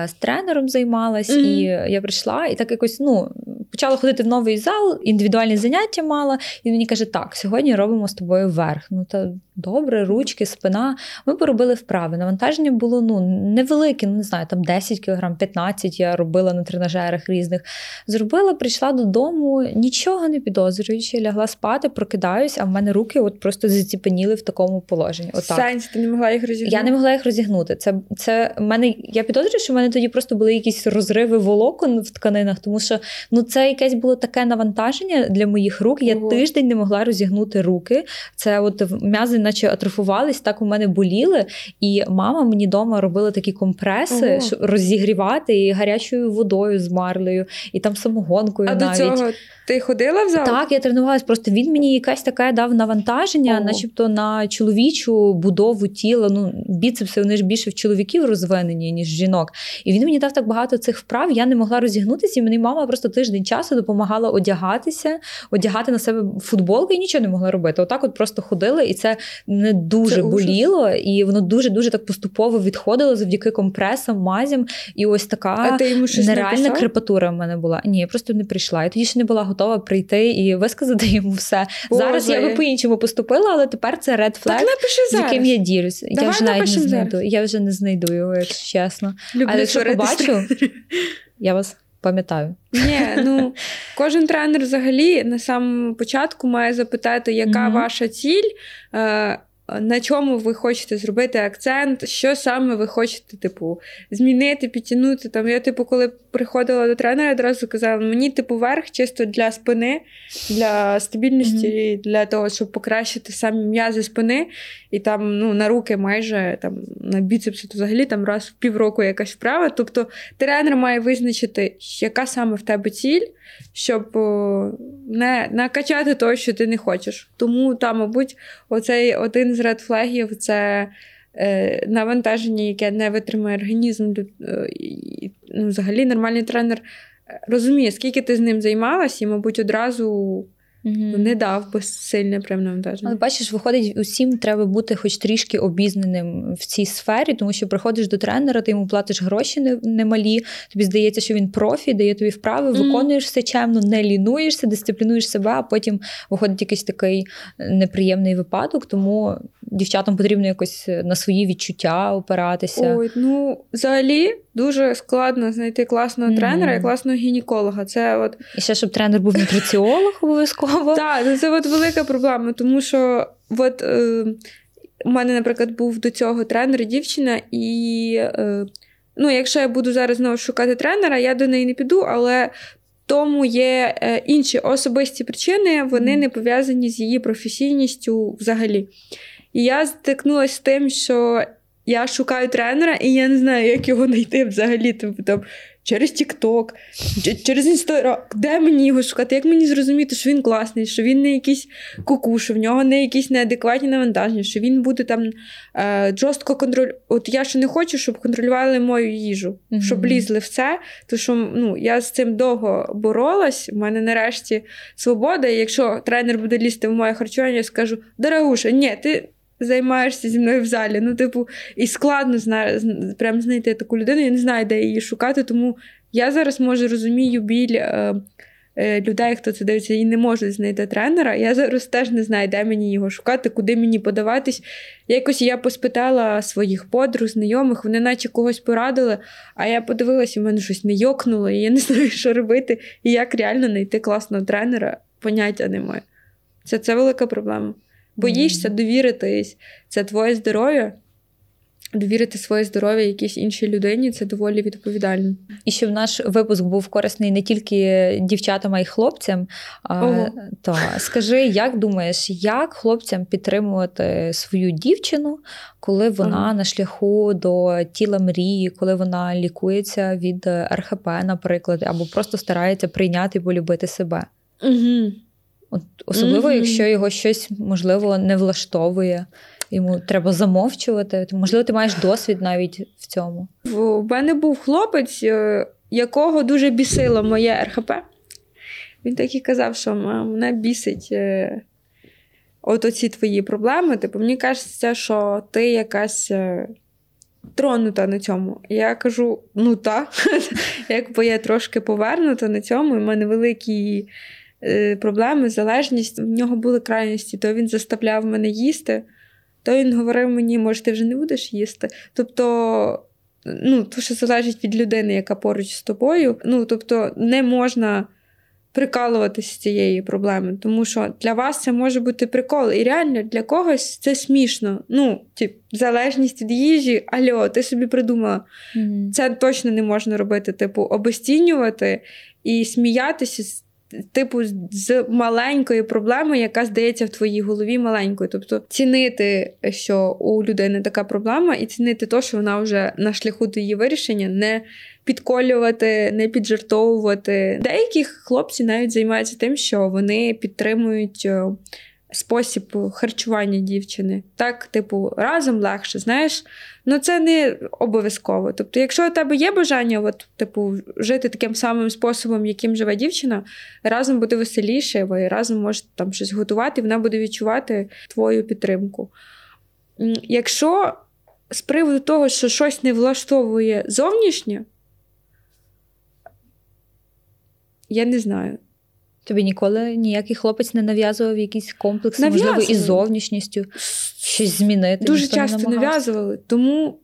з тренером займалась, Мгм. і я прийшла і так якось ну. Почала ходити в новий зал, індивідуальні заняття мала, і він мені каже: так, сьогодні робимо з тобою вверх. Ну та добре, ручки, спина. Ми поробили вправи. Навантаження було ну невелике, ну не знаю, там 10 кг, 15 я робила на тренажерах різних. Зробила, прийшла додому, нічого не підозрюючи, лягла спати, прокидаюсь, а в мене руки от просто заціпеніли в такому положенні. Отак. Сенс, ти не могла їх розігнати. Я не могла їх розігнути. Це, це мене, я підозрюю, що в мене тоді просто були якісь розриви волокон в тканинах, тому що ну, це якесь було таке навантаження для моїх рук. Я. тиждень не могла розігнути руки. Це от м'язи, наче атрофувались, так у мене боліли. І мама мені вдома робила такі компреси, Ого. щоб розігрівати і гарячою водою з марлею, і там самогонкою А навіть. до цього ти ходила в зал? Так, я тренувалась. Просто він мені якась таке дав навантаження, Ого. начебто на чоловічу будову тіла. Ну, біцепси вони ж більше в чоловіків розвинені, ніж жінок. І він мені дав так багато цих вправ. Я не могла розігнутися, і мені мама просто тиждень часу допомагала одягатися, одягати на себе футболки і нічого не могла робити. Отак, от просто ходила, і це мене дуже Це ужас. боліло, і воно дуже дуже так поступово відходило завдяки компресам, мазям. І ось така нереальна крепатура в мене була. Ні, я просто не прийшла. Я тоді ще не була готова прийти і висказати йому все. Боже. Зараз я би по-іншому поступила, але тепер це ред Так флег, з зараз. яким я ділюсь. я вже навіть не знайду. зараз. Я вже не знайду його, якщо чесно. Люблю Але якщо побачу, я вас пам'ятаю. Ні, ну кожен тренер взагалі на самому початку має запитати, яка Мгм. ваша ціль, е, на чому ви хочете зробити акцент, що саме ви хочете, типу, змінити, підтягнути. Там я, типу, коли приходила до тренера, я одразу казала, мені типу верх чисто для спини, для стабільності, для того, щоб покращити самі м'язи спини. І там ну, на руки майже там, на біцепсі, то взагалі там раз в півроку якась вправа. Тобто тренер має визначити, яка саме в тебе ціль, щоб не накачати того, що ти не хочеш. Тому там, мабуть, оцей один з редфлегів це. Е, навантаження, яке не витримує організм, е, ну, взагалі нормальний тренер розуміє, скільки ти з ним займалась, і, мабуть, одразу Угу. Не дав би сильне прям навантаження. Але бачиш, виходить, усім треба бути хоч трішки обізнаним в цій сфері, тому що приходиш до тренера, ти йому платиш гроші немалі. Тобі здається, що він профі, дає тобі вправи, mm виконуєш все чемно, не лінуєшся, дисциплінуєш себе, а потім виходить якийсь такий неприємний випадок. Тому дівчатам потрібно якось на свої відчуття опиратися. Ой, ну взагалі дуже складно знайти класного mm тренера і класного гінеколога. Це от і ще щоб тренер був нутриціолог обов'язково. Так, ну, це от велика проблема, тому що от е, у мене, наприклад, був до цього тренер, дівчина, і е, ну, якщо я буду зараз знову шукати тренера, я до неї не піду, але. Тому є е, інші особисті причини, вони не пов'язані з її професійністю взагалі. І я стикнулася з тим, що я шукаю тренера, і я не знаю, як його знайти взагалі. Тобто, там, через TikTok, через Instagram. Де мені його шукати? Як мені зрозуміти, що він класний, що він не якийсь куку, що в нього не якісь неадекватні навантаження, що він буде там е, жорстко контролювати. От я ще не хочу, щоб контролювали мою їжу, mm-hmm. щоб лізли в це. Тому що ну, я з цим довго боролась. У мене нарешті свобода. І якщо тренер буде лізти в моє харчування, я скажу: дорогуша, ні, ти займаєшся зі мною в залі. Ну, типу, і складно зна... прям знайти таку людину. Я не знаю, де її шукати. Тому я зараз може розумію біль е, е, людей, хто це дивиться, і не можуть знайти тренера. Я зараз теж не знаю, де мені його шукати, куди мені подаватись. Якось я поспитала своїх подруг, знайомих, вони наче когось порадили, а я подивилася, у мене щось не йокнуло, і я не знаю, що робити, і як реально знайти класного тренера, поняття немає. Це, Це велика проблема. Боїшся довіритись, це твоє здоров'я. Довірити своє здоров'я якійсь іншій людині це доволі відповідально. І щоб наш випуск був корисний не тільки дівчатам, а й хлопцям. А, то скажи, як думаєш, як хлопцям підтримувати свою дівчину, коли вона ага. на шляху до тіла мрії, коли вона лікується від РХП, наприклад, або просто старається прийняти і полюбити себе? Угу. От Особливо, mm-hmm. якщо його щось можливо не влаштовує, йому треба замовчувати. Можливо, ти маєш досвід навіть в цьому. У мене був хлопець, е, якого дуже бісило моє РХП. Він так і казав, що мене бісить е, от оці твої проблеми. Типу, мені кажеться, що ти якась. Е, тронута на цьому. Я кажу: ну так, якби я трошки повернута на цьому, і в мене великий проблеми, залежність. В нього були крайності, то він заставляв мене їсти, то він говорив мені, може, ти вже не будеш їсти. Тобто, ну, то, що залежить від людини, яка поруч з тобою. Ну, тобто, не можна. Прикалуватися з цієї проблеми, тому що для вас це може бути прикол. І реально для когось це смішно. Ну, тип, залежність від їжі, альо, ти собі придумала. Mm-hmm. Це точно не можна робити, типу, обостінювати і сміятися з типу, з маленької проблеми, яка здається в твоїй голові маленькою. Тобто цінити, що у людини така проблема, і цінити те, що вона вже на шляху до її вирішення, не підколювати, не піджартовувати. Деякі хлопці навіть займаються тим, що вони підтримують спосіб харчування дівчини. Так, типу, разом легше, знаєш, ну це не обов'язково. Тобто, якщо у тебе є бажання, от, типу, жити таким самим способом, яким живе дівчина, разом буде веселіше, ви разом можете там щось готувати, вона буде відчувати твою підтримку. Якщо з приводу того, що щось не влаштовує зовнішнє, я не знаю. Тобі ніколи ніякий хлопець не нав'язував якісь комплекси, можливо, із зовнішністю щось змінити. Дуже часто не нав'язували. Тому,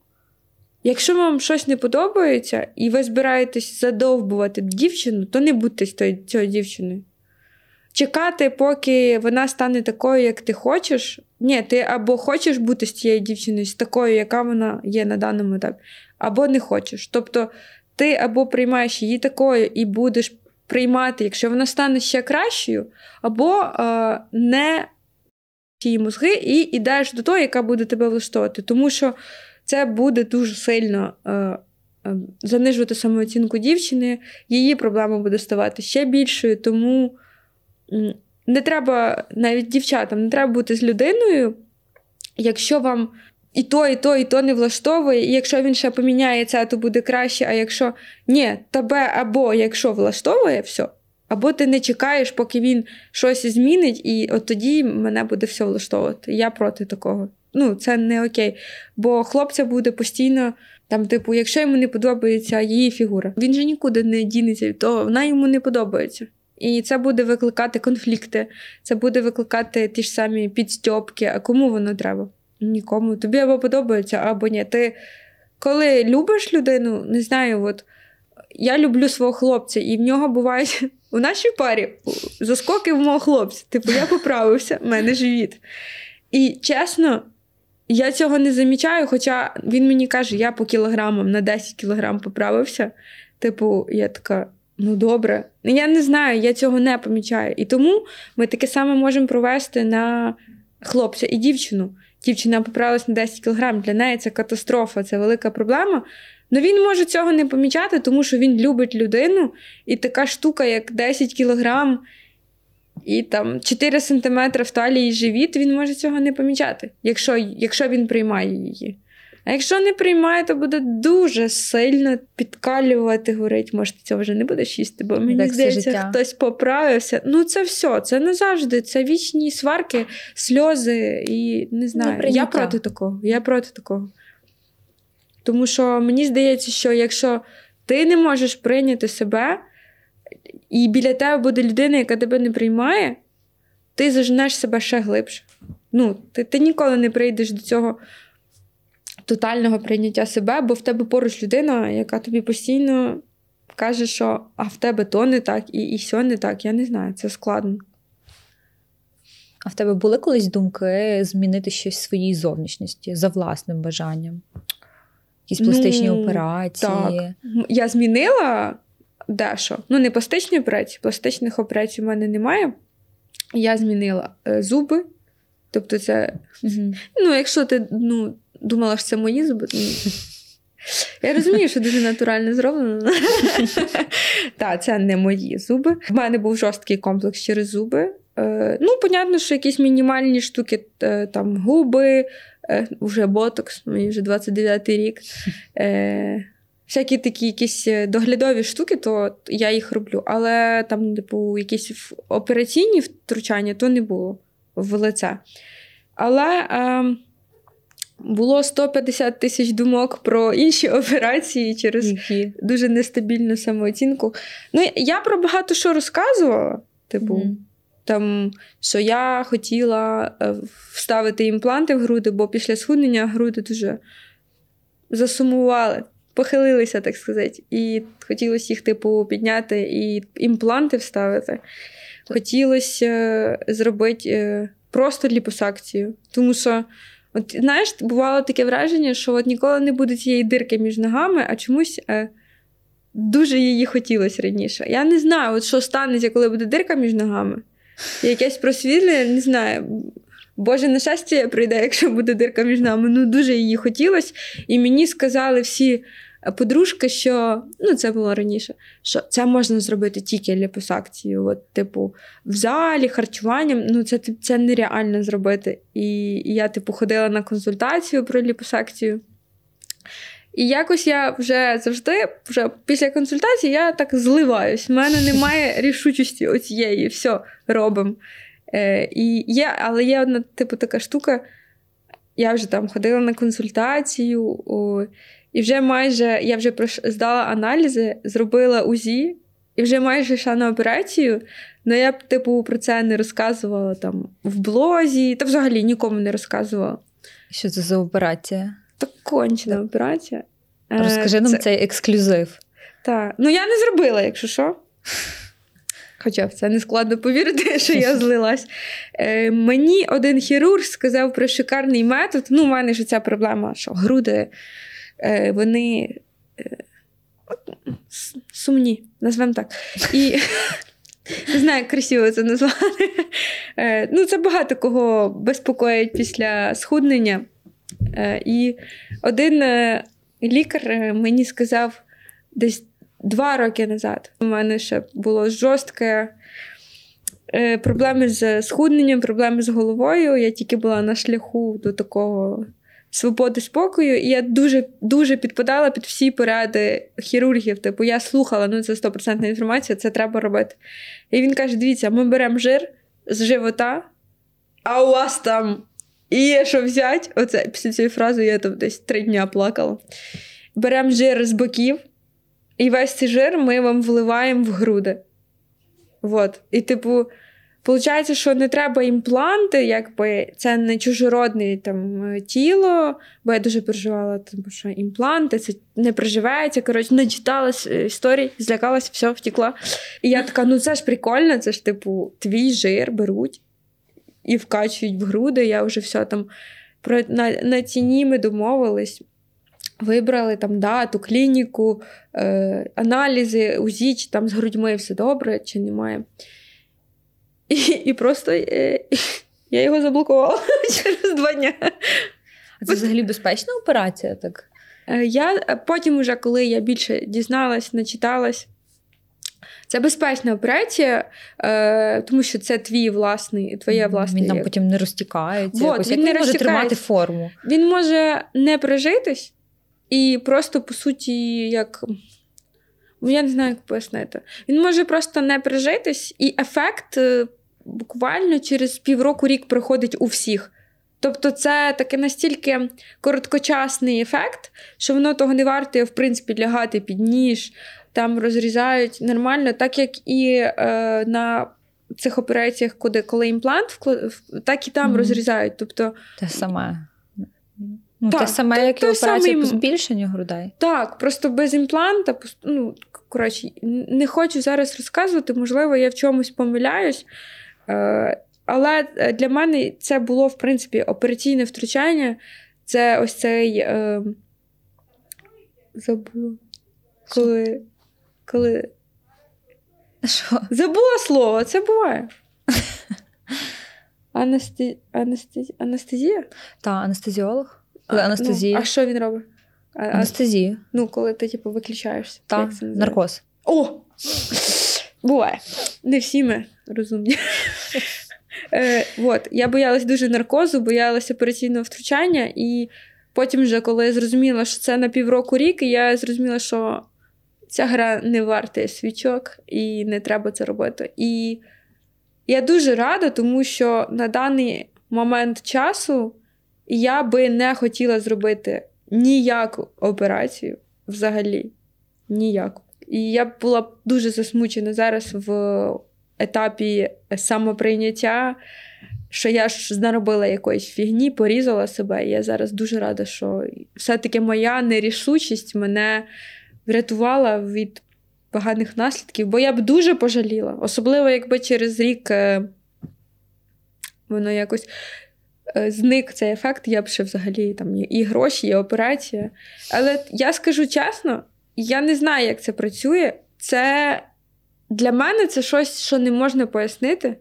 якщо вам щось не подобається, і ви збираєтесь задовбувати дівчину, то не будьте цією дівчиною. Чекати, поки вона стане такою, як ти хочеш. Ні, ти або хочеш бути з цією дівчиною, з такою, яка вона є на даному етапі, або не хочеш. Тобто ти або приймаєш її такою і будеш приймати, якщо вона стане ще кращою, або е, не її мозги, і йдеш до того, яка буде тебе влаштовувати. Тому що це буде дуже сильно е, е, занижувати самооцінку дівчини, її проблема буде ставати ще більшою, тому не треба навіть дівчатам, не треба бути з людиною, якщо вам і то, і то, і то не влаштовує, і якщо він ще поміняє це, то буде краще. А якщо ні, тебе або якщо влаштовує все, або ти не чекаєш, поки він щось змінить, і от тоді мене буде все влаштовувати. Я проти такого. Ну, це не окей. Бо хлопця буде постійно. Там, типу, якщо йому не подобається її фігура, він же нікуди не дінеться, то вона йому не подобається. І це буде викликати конфлікти, це буде викликати ті ж самі підстьопки. А кому воно треба? Нікому. Тобі або подобається, або ні. Ти коли любиш людину, не знаю, от я люблю свого хлопця, і в нього бувають у нашій парі заскоки в мого хлопця. Типу, я поправився, в мене живіт. І чесно, я цього не замічаю, хоча він мені каже, я по кілограмам на 10 кілограм поправився. Типу, я така. Ну, добре. Я не знаю, я цього не помічаю. І тому ми таке саме можемо провести на хлопця і дівчину. Дівчина поправилась на 10 кілограм, для неї це катастрофа, це велика проблема. Ну він може цього не помічати, тому що він любить людину, і така штука, як 10 кілограм і там 4 сантиметри в талії живіт, він може цього не помічати, якщо, якщо він приймає її. А якщо не приймає, то буде дуже сильно підкалювати, говорить, може, ти цього вже не будеш їсти, бо мені Так, здається, хтось поправився. Ну, це все, це не завжди. Це вічні сварки, сльози і не знаю. Я проти такого. Я проти такого. Тому що мені здається, що якщо ти не можеш прийняти себе, і біля тебе буде людина, яка тебе не приймає, ти зажнеш себе ще глибше. Ну, ти, ти ніколи не прийдеш до цього тотального прийняття себе, бо в тебе поруч людина, яка тобі постійно каже, що а в тебе то не так, і, і сьо не так. Я не знаю, це складно. А в тебе були колись думки змінити щось в своїй зовнішності за власним бажанням? Якісь пластичні Ну, операції? так. Я змінила дещо. Ну, не пластичні операції, пластичних операцій у мене немає. Я змінила е, зуби. Тобто, це Мгм. Ну, якщо ти ну, думала, що це мої зуби. Я розумію, що дуже натурально зроблено. Так, це не мої зуби. В мене був жорсткий комплекс через зуби. Е, Ну, понятно, що якісь мінімальні штуки, е, там губи, е, вже ботокс, мені вже 29-й рік. Е, Всякі такі якісь доглядові штуки, то я їх роблю. Але там, типу, якісь операційні втручання, то не було в лице. Але е, було 150 тисяч думок про інші операції через Які? дуже нестабільну самооцінку. Ну, я про багато що розказувала. Типу, Мгм. там, що я хотіла е, вставити імпланти в груди, бо після схуднення груди дуже засумували, похилилися, так сказати. І хотілося їх, типу, підняти і імпланти вставити. Хотілося е, зробити е, просто ліпосакцію. Тому що, от, знаєш, бувало таке враження, що от ніколи не буде цієї дирки між ногами, а чомусь. Е, Дуже її хотілося раніше. Я не знаю, от що станеться, коли буде дирка між ногами. Якесь просвітлення, не знаю. Боже нещастя прийде, якщо буде дирка між нами. Ну, дуже її хотілося. І мені сказали всі подружки, що ну, це було раніше, що це можна зробити тільки ліпосакцією. От, типу, в залі, харчуванням, ну це, це нереально зробити. І, і я, типу, ходила на консультацію про ліпосакцію. І якось я вже завжди, вже після консультації, я так зливаюсь. У мене немає рішучості оцієї, все, робимо. Е, і є, але є одна, типу, така штука. Я вже там ходила на консультацію, о, і вже майже я вже здала аналізи, зробила УЗІ, і вже майже йшла на операцію. Але я б, типу, про це не розказувала там в блозі, та взагалі нікому не розказувала. Що це за операція? Так кончена операція. Е, Розкажи нам це- цей ексклюзив. Так. Ну, я не зробила, якщо що. Хоча в це не складно повірити, що я злилась. Е, мені один хірург сказав про шикарний метод. Ну, у мене ж ця проблема, що груди вони е, сумні, назвемо так. І Не знаю, як красиво це назвати. Е, ну, це багато кого безпокоїть після схуднення. Е, і один е, лікар мені сказав десь два роки назад. У мене ще було жорстке проблеми з схудненням, проблеми з головою. Я тільки була на шляху до такого свободи спокою, і я дуже дуже підпадала під всі поради хірургів. Типу, я слухала, ну це 100% інформація, це треба робити. І він каже: дивіться, ми беремо жир з живота, а у вас там є що взяти. Оце після цієї фрази я там десь три дня плакала. Беремо жир з боків, і весь цей жир ми вам вливаємо в груди. Вот. І, типу, Получається, що не треба імпланти, якби це не чужородне там тіло, бо я дуже переживала, тому що імпланти це не приживається. Коротше, не читалась е, історії, злякалась, все, втекла. І я така: ну це ж прикольно, це ж типу твій жир беруть і вкачують в груди. Я вже все там про на, на ціні ми домовились. Вибрали там дату, клініку, е, аналізи, УЗІ, чи там з грудьми все добре, чи немає. І і просто е, я його заблокувала через два дні. А це взагалі безпечна операція? так? Е, я е, Потім, уже, коли я більше дізналась, начиталась, це безпечна операція, е, тому що це твій власний, твоє власне. Він там потім не розтікається. Вот, якось. Він Як не він може тримати форму. Він може не прижитись і просто, по суті, як Ну, я не знаю, як пояснити. Він може просто не прижитись, і ефект буквально через півроку рік приходить у всіх. Тобто, це таке настільки короткочасний ефект, що воно того не вартує, в принципі, лягати під ніж, там розрізають нормально, так як і е, на цих операціях, куди коли імплант вклад, так і там mm. розрізають. Тобто, Те саме. Ну, так, Те саме, як і операція по збільшенню грудей. Так, просто без імпланта, ну, коротше, не хочу зараз розказувати, можливо, я в чомусь помиляюсь. Е, але для мене це було, в принципі, операційне втручання. Це ось цей. Е, Забула. Коли. коли... Що? Забула слово, це буває. Анесті... Анесті... Анестезія? Так, анестезіолог. Коли анестезія. Ну, а що він робить? А, Анестезію. Ну, коли ти, типу, виключаєшся. Так, наркоз. О! Буває. Не всі ми розумні. Е, вот. Я боялась дуже наркозу, боялася операційного втручання, і потім, вже, коли я зрозуміла, що це на півроку рік, я зрозуміла, що ця гра не вартує свічок і не треба це робити. І я дуже рада, тому що на даний момент часу я би не хотіла зробити ніяку операцію взагалі. Ніяку. І я була дуже засмучена зараз в етапі самоприйняття, що я ж наробила якоїсь фігні, порізала себе. І я зараз дуже рада, що все-таки моя нерішучість мене врятувала від поганих наслідків, бо я б дуже пожаліла. Особливо, якби через рік е, воно якось. Е, зник цей ефект, я б ще взагалі там і гроші, і операція. Але я скажу чесно, я не знаю, як це працює. Це для мене це щось, що не можна пояснити.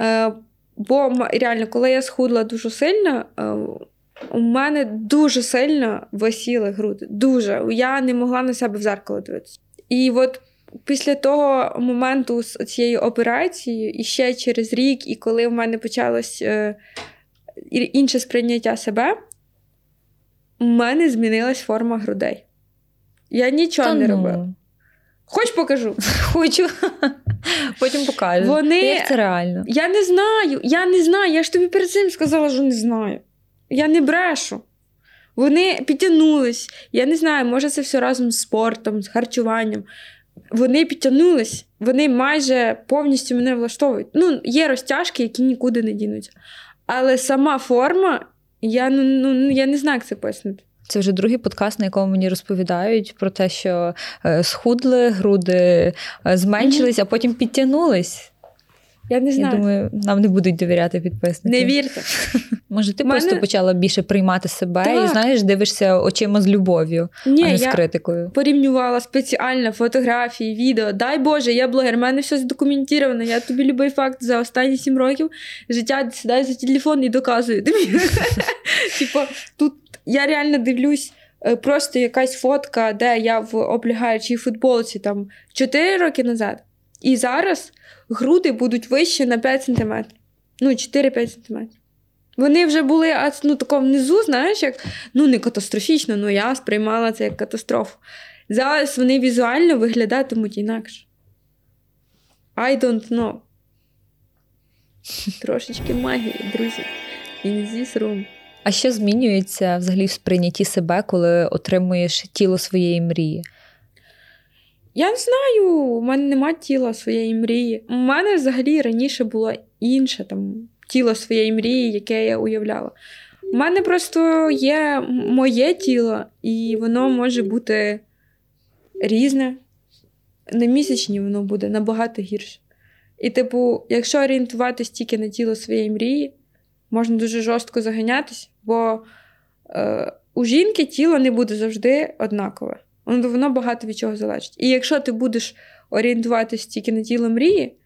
Е, Бо реально, коли я схудла дуже сильно, е, у мене дуже сильно висіли груди. Дуже. Я не могла на себе в зеркало дивитися. І от після того моменту з цією операцією, і ще через рік, і коли в мене почалось е, інше сприйняття себе, у мене змінилась форма грудей. Я нічого Та не ну. робила. Хоч покажу. Хочу. Потім покажу. Вони... Як це реально? Я не знаю. Я не знаю. Я ж тобі перед цим сказала, що не знаю. Я не брешу. Вони підтягнулись. Я не знаю, може, це все разом з спортом, з харчуванням. Вони підтягнулись, вони майже повністю мене влаштовують. Ну, є розтяжки, які нікуди не дінуться. Але сама форма, я ну, ну, я не знаю, як це пояснити. Це вже другий подкаст, на якому мені розповідають про те, що е, схудли, груди е, зменшились, а потім підтягнулись. Я не знаю. Я думаю, нам не будуть довіряти підписники. Не вірте. Може, ти мене- просто почала більше приймати себе і знаєш, дивишся очима з любов'ю, Ні, а не з я критикою. порівнювала спеціально фотографії, відео. Дай Боже, я блогер, в мене все задокументовано. Я тобі любий факт за останні сім років життя сідаю за телефон і доказую. Типу, тут я реально дивлюсь. е, Просто якась фотка, де я в облягаючій футболці там 4 роки назад. І зараз груди будуть вище на 5 см. Ну, 4-5 см. Вони вже були ну, тако внизу, знаєш, як ну не катастрофічно, ну я сприймала це як катастрофу. Зараз вони візуально виглядатимуть інакше. I don't know. Трошечки магії, друзі. In this room. А що змінюється взагалі в сприйнятті себе, коли отримуєш тіло своєї мрії? Я не знаю, у мене нема тіла своєї мрії. У мене взагалі раніше було інше там тіло своєї мрії, яке я уявляла. У мене просто є моє тіло, і воно може бути різне. На місячні воно буде набагато гірше. І, типу, якщо орієнтуватись тільки на тіло своєї мрії, можна дуже жорстко заганятись, бо е, у жінки тіло не буде завжди однакове. Воно, воно багато від чого залежить. І якщо ти будеш орієнтуватись тільки на тіло мрії,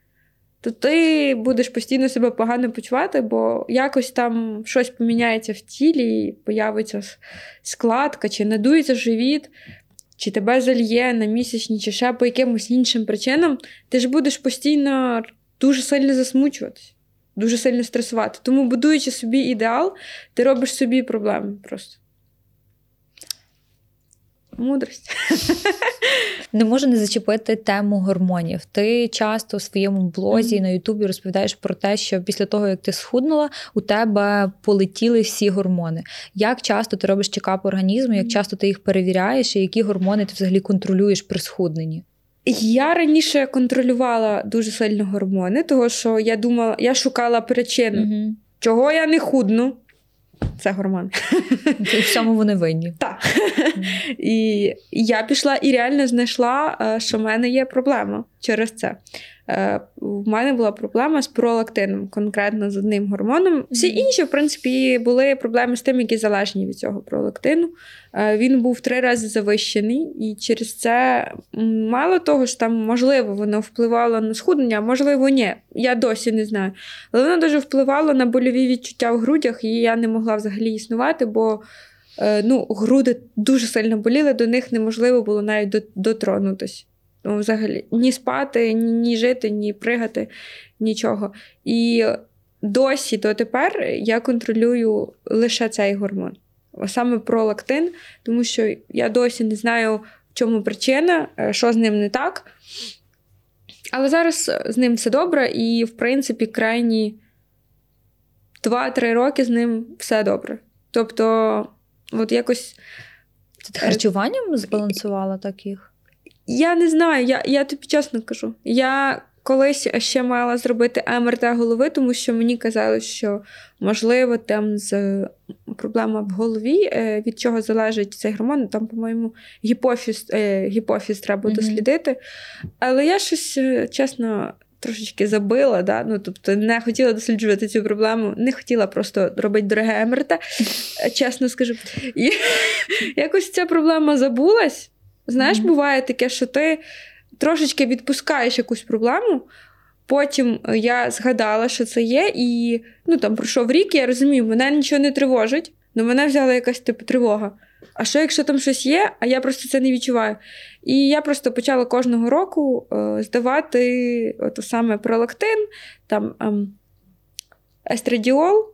то ти будеш постійно себе погано почувати, бо якось там щось поміняється в тілі, і появиться складка, чи надується живіт, чи тебе зальє на місячні, чи ще по якимось іншим причинам, ти ж будеш постійно дуже сильно засмучуватись, дуже сильно стресувати. Тому, будуючи собі ідеал, ти робиш собі проблеми просто. Мудрость. Не можу не зачепити тему гормонів. Ти часто в своєму блозі Мгм. на Ютубі розповідаєш про те, що після того, як ти схуднула, у тебе полетіли всі гормони. Як часто ти робиш чекап організму, як часто ти їх перевіряєш, і які гормони ти взагалі контролюєш при схудненні? Я раніше контролювала дуже сильно гормони, тому що я думала, я шукала причину, Угу. чого я не худну. Це гормони. В цьому вони винні. Так. І я пішла і реально знайшла, е, що в мене є проблема через це. Е, В мене була проблема з пролактином, конкретно з одним гормоном. Всі інші, в принципі, були проблеми з тим, які залежні від цього пролактину. Е, Він був три рази завищений, і через це мало того, що там, можливо, воно впливало на схуднення, а можливо, ні. Я досі не знаю. Але воно дуже впливало на больові відчуття в грудях, і я не могла взагалі існувати, бо е, ну, груди дуже сильно боліли, до них неможливо було навіть до- дотронутись. Ну, взагалі, ні спати, ні, ні жити, ні пригати, нічого. І досі дотепер я контролюю лише цей гормон, саме пролактин, тому що я досі не знаю, в чому причина, е, що з ним не так. Але зараз з ним все добре, і, в принципі, крайні 2-3 роки з ним все добре. Тобто, от якось харчуванням збалансувала так їх? Я не знаю, я, я тобі чесно кажу. Я колись ще мала зробити МРТ голови, тому що мені казали, що можливо там з проблема в голові, е, від чого залежить цей гормон. Там, по-моєму, гіпофіз, е, гіпофіз треба Мгм. дослідити. Але я щось, е, чесно. Трошечки забила, да? ну, тобто не хотіла досліджувати цю проблему, не хотіла просто робити дороге МРТ, чесно скажу. І якось ця проблема забулась. Знаєш, буває таке, що ти трошечки відпускаєш якусь проблему. Потім е, я згадала, що це є, і ну там пройшов рік, і я розумію, мене нічого не тривожить, але мене взяла якась типу тривога. А що, якщо там щось є, а я просто це не відчуваю? І я просто почала кожного року е, здавати ото саме пролактин, там ем, естрадіол,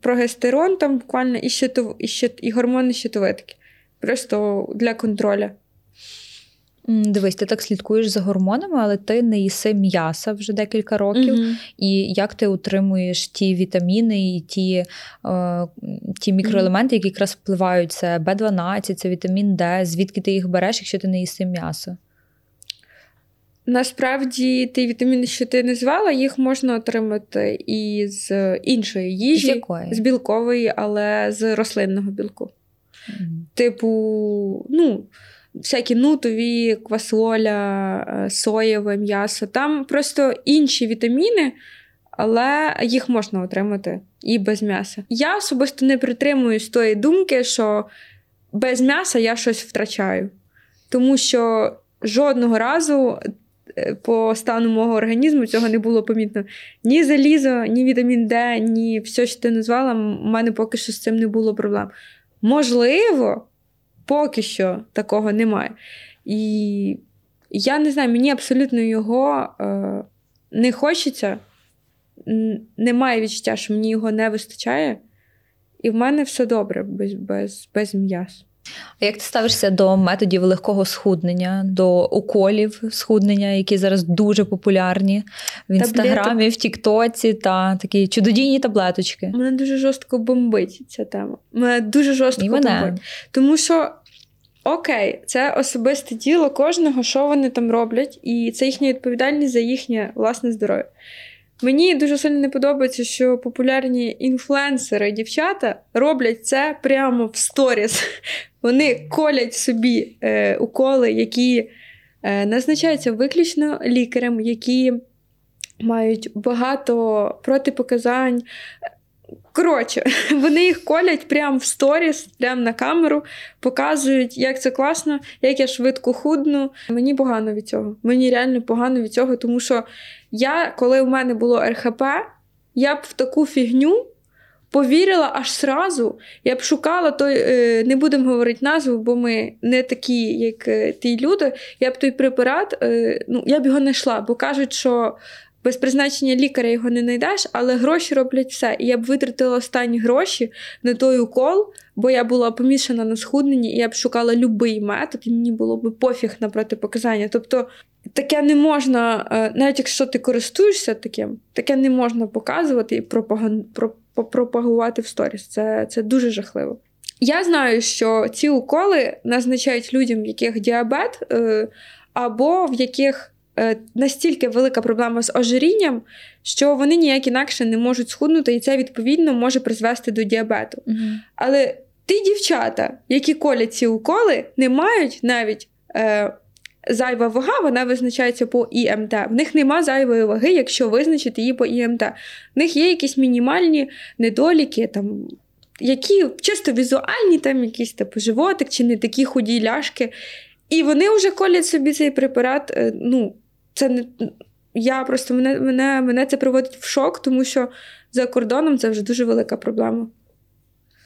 прогестерон, там буквально і, щитов, і, щит, і гормони щитовидки. Просто для контроля. Дивись, ти так слідкуєш за гормонами, але ти не їси м'яса вже декілька років. Мгм. І як ти утримуєш ті вітаміни і ті, е, ті мікроелементи, які якраз впливають, це Б12, це вітамін Д, звідки ти їх береш, якщо ти не їси м'ясо? Насправді, ті вітаміни, що ти назвала, їх можна отримати і з іншої їжі, З якої? з білкової, але з рослинного білку. Мгм. Типу, ну, всякі нутові, квасоля, е, соєве м'ясо. Там просто інші вітаміни, але їх можна отримати і без м'яса. Я особисто не притримуюсь тої думки, що без м'яса я щось втрачаю. Тому що жодного разу е, по стану мого організму цього не було помітно. Ні залізо, ні вітамін Д, ні все, що ти назвала, у мене поки що з цим не було проблем. Можливо, поки що такого немає. І я не знаю, мені абсолютно його е, не хочеться, немає відчуття, що мені його не вистачає. І в мене все добре без без, без м'яс. А як ти ставишся до методів легкого схуднення, до уколів схуднення, які зараз дуже популярні в інстаграмі, в Тіктоці та такі чудодійні таблеточки? Мене дуже жорстко бомбить ця тема. Мене дуже жорстко І мене. бомбить. Тому що. Окей, це особисте діло кожного, що вони там роблять, і це їхня відповідальність за їхнє власне здоров'я. Мені дуже сильно не подобається, що популярні інфлюенсери, дівчата роблять це прямо в сторіс. Вони колять собі е, уколи, які е, назначаються виключно лікарем, які мають багато протипоказань. Коротше, вони їх колять прямо в сторіс, прямо на камеру, показують, як це класно, як я швидко худну. Мені погано від цього. Мені реально погано від цього, тому що я, коли в мене було РХП, я б в таку фігню повірила аж сразу. Я б шукала той, е, не будемо говорити назву, бо ми не такі, як е, ті люди. Я б той препарат, е, ну я б його знайшла, бо кажуть, що без призначення лікаря його не знайдеш, але гроші роблять все. І я б витратила останні гроші на той укол, бо я була помішана на схудненні, і я б шукала будь-який метод, і мені було б пофіг на протипоказання. Тобто таке не можна, е, навіть якщо ти користуєшся таким, таке не можна показувати і пропагувати в сторіс. Це, Це дуже жахливо. Я знаю, що ці уколи назначають людям, в яких діабет, е, або в яких настільки велика проблема з ожирінням, що вони ніяк інакше не можуть схуднути, і це відповідно може призвести до діабету. Угу. Але ті дівчата, які колять ці уколи, не мають навіть. Е, Зайва вага, вона визначається по ІМТ. В них нема зайвої ваги, якщо визначити її по ІМТ. В них є якісь мінімальні недоліки, там, які чисто візуальні, там якийсь типу животик чи не такі худі ляшки. І вони вже колять собі цей препарат. Е, ну, це не. Я просто мене мене, мене це приводить в шок, тому що за кордоном це вже дуже велика проблема.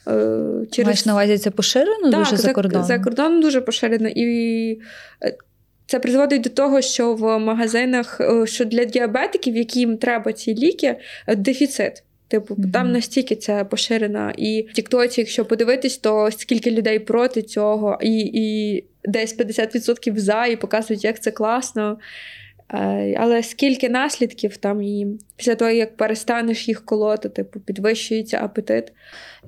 Е, через... Маєш на увазі це поширено так, дуже за кордоном? За кордоном дуже поширено. І е, це призводить до того, що в магазинах, е, що для діабетиків, яким треба ці ліки, дефіцит. Типу, mm-hmm. там настільки це поширено. І в Тіктоці, якщо подивитись, то скільки людей проти цього, і і десь 50% за, і показують, як це класно. Е, але скільки наслідків там і після того, як перестанеш їх колоти, типу підвищується апетит.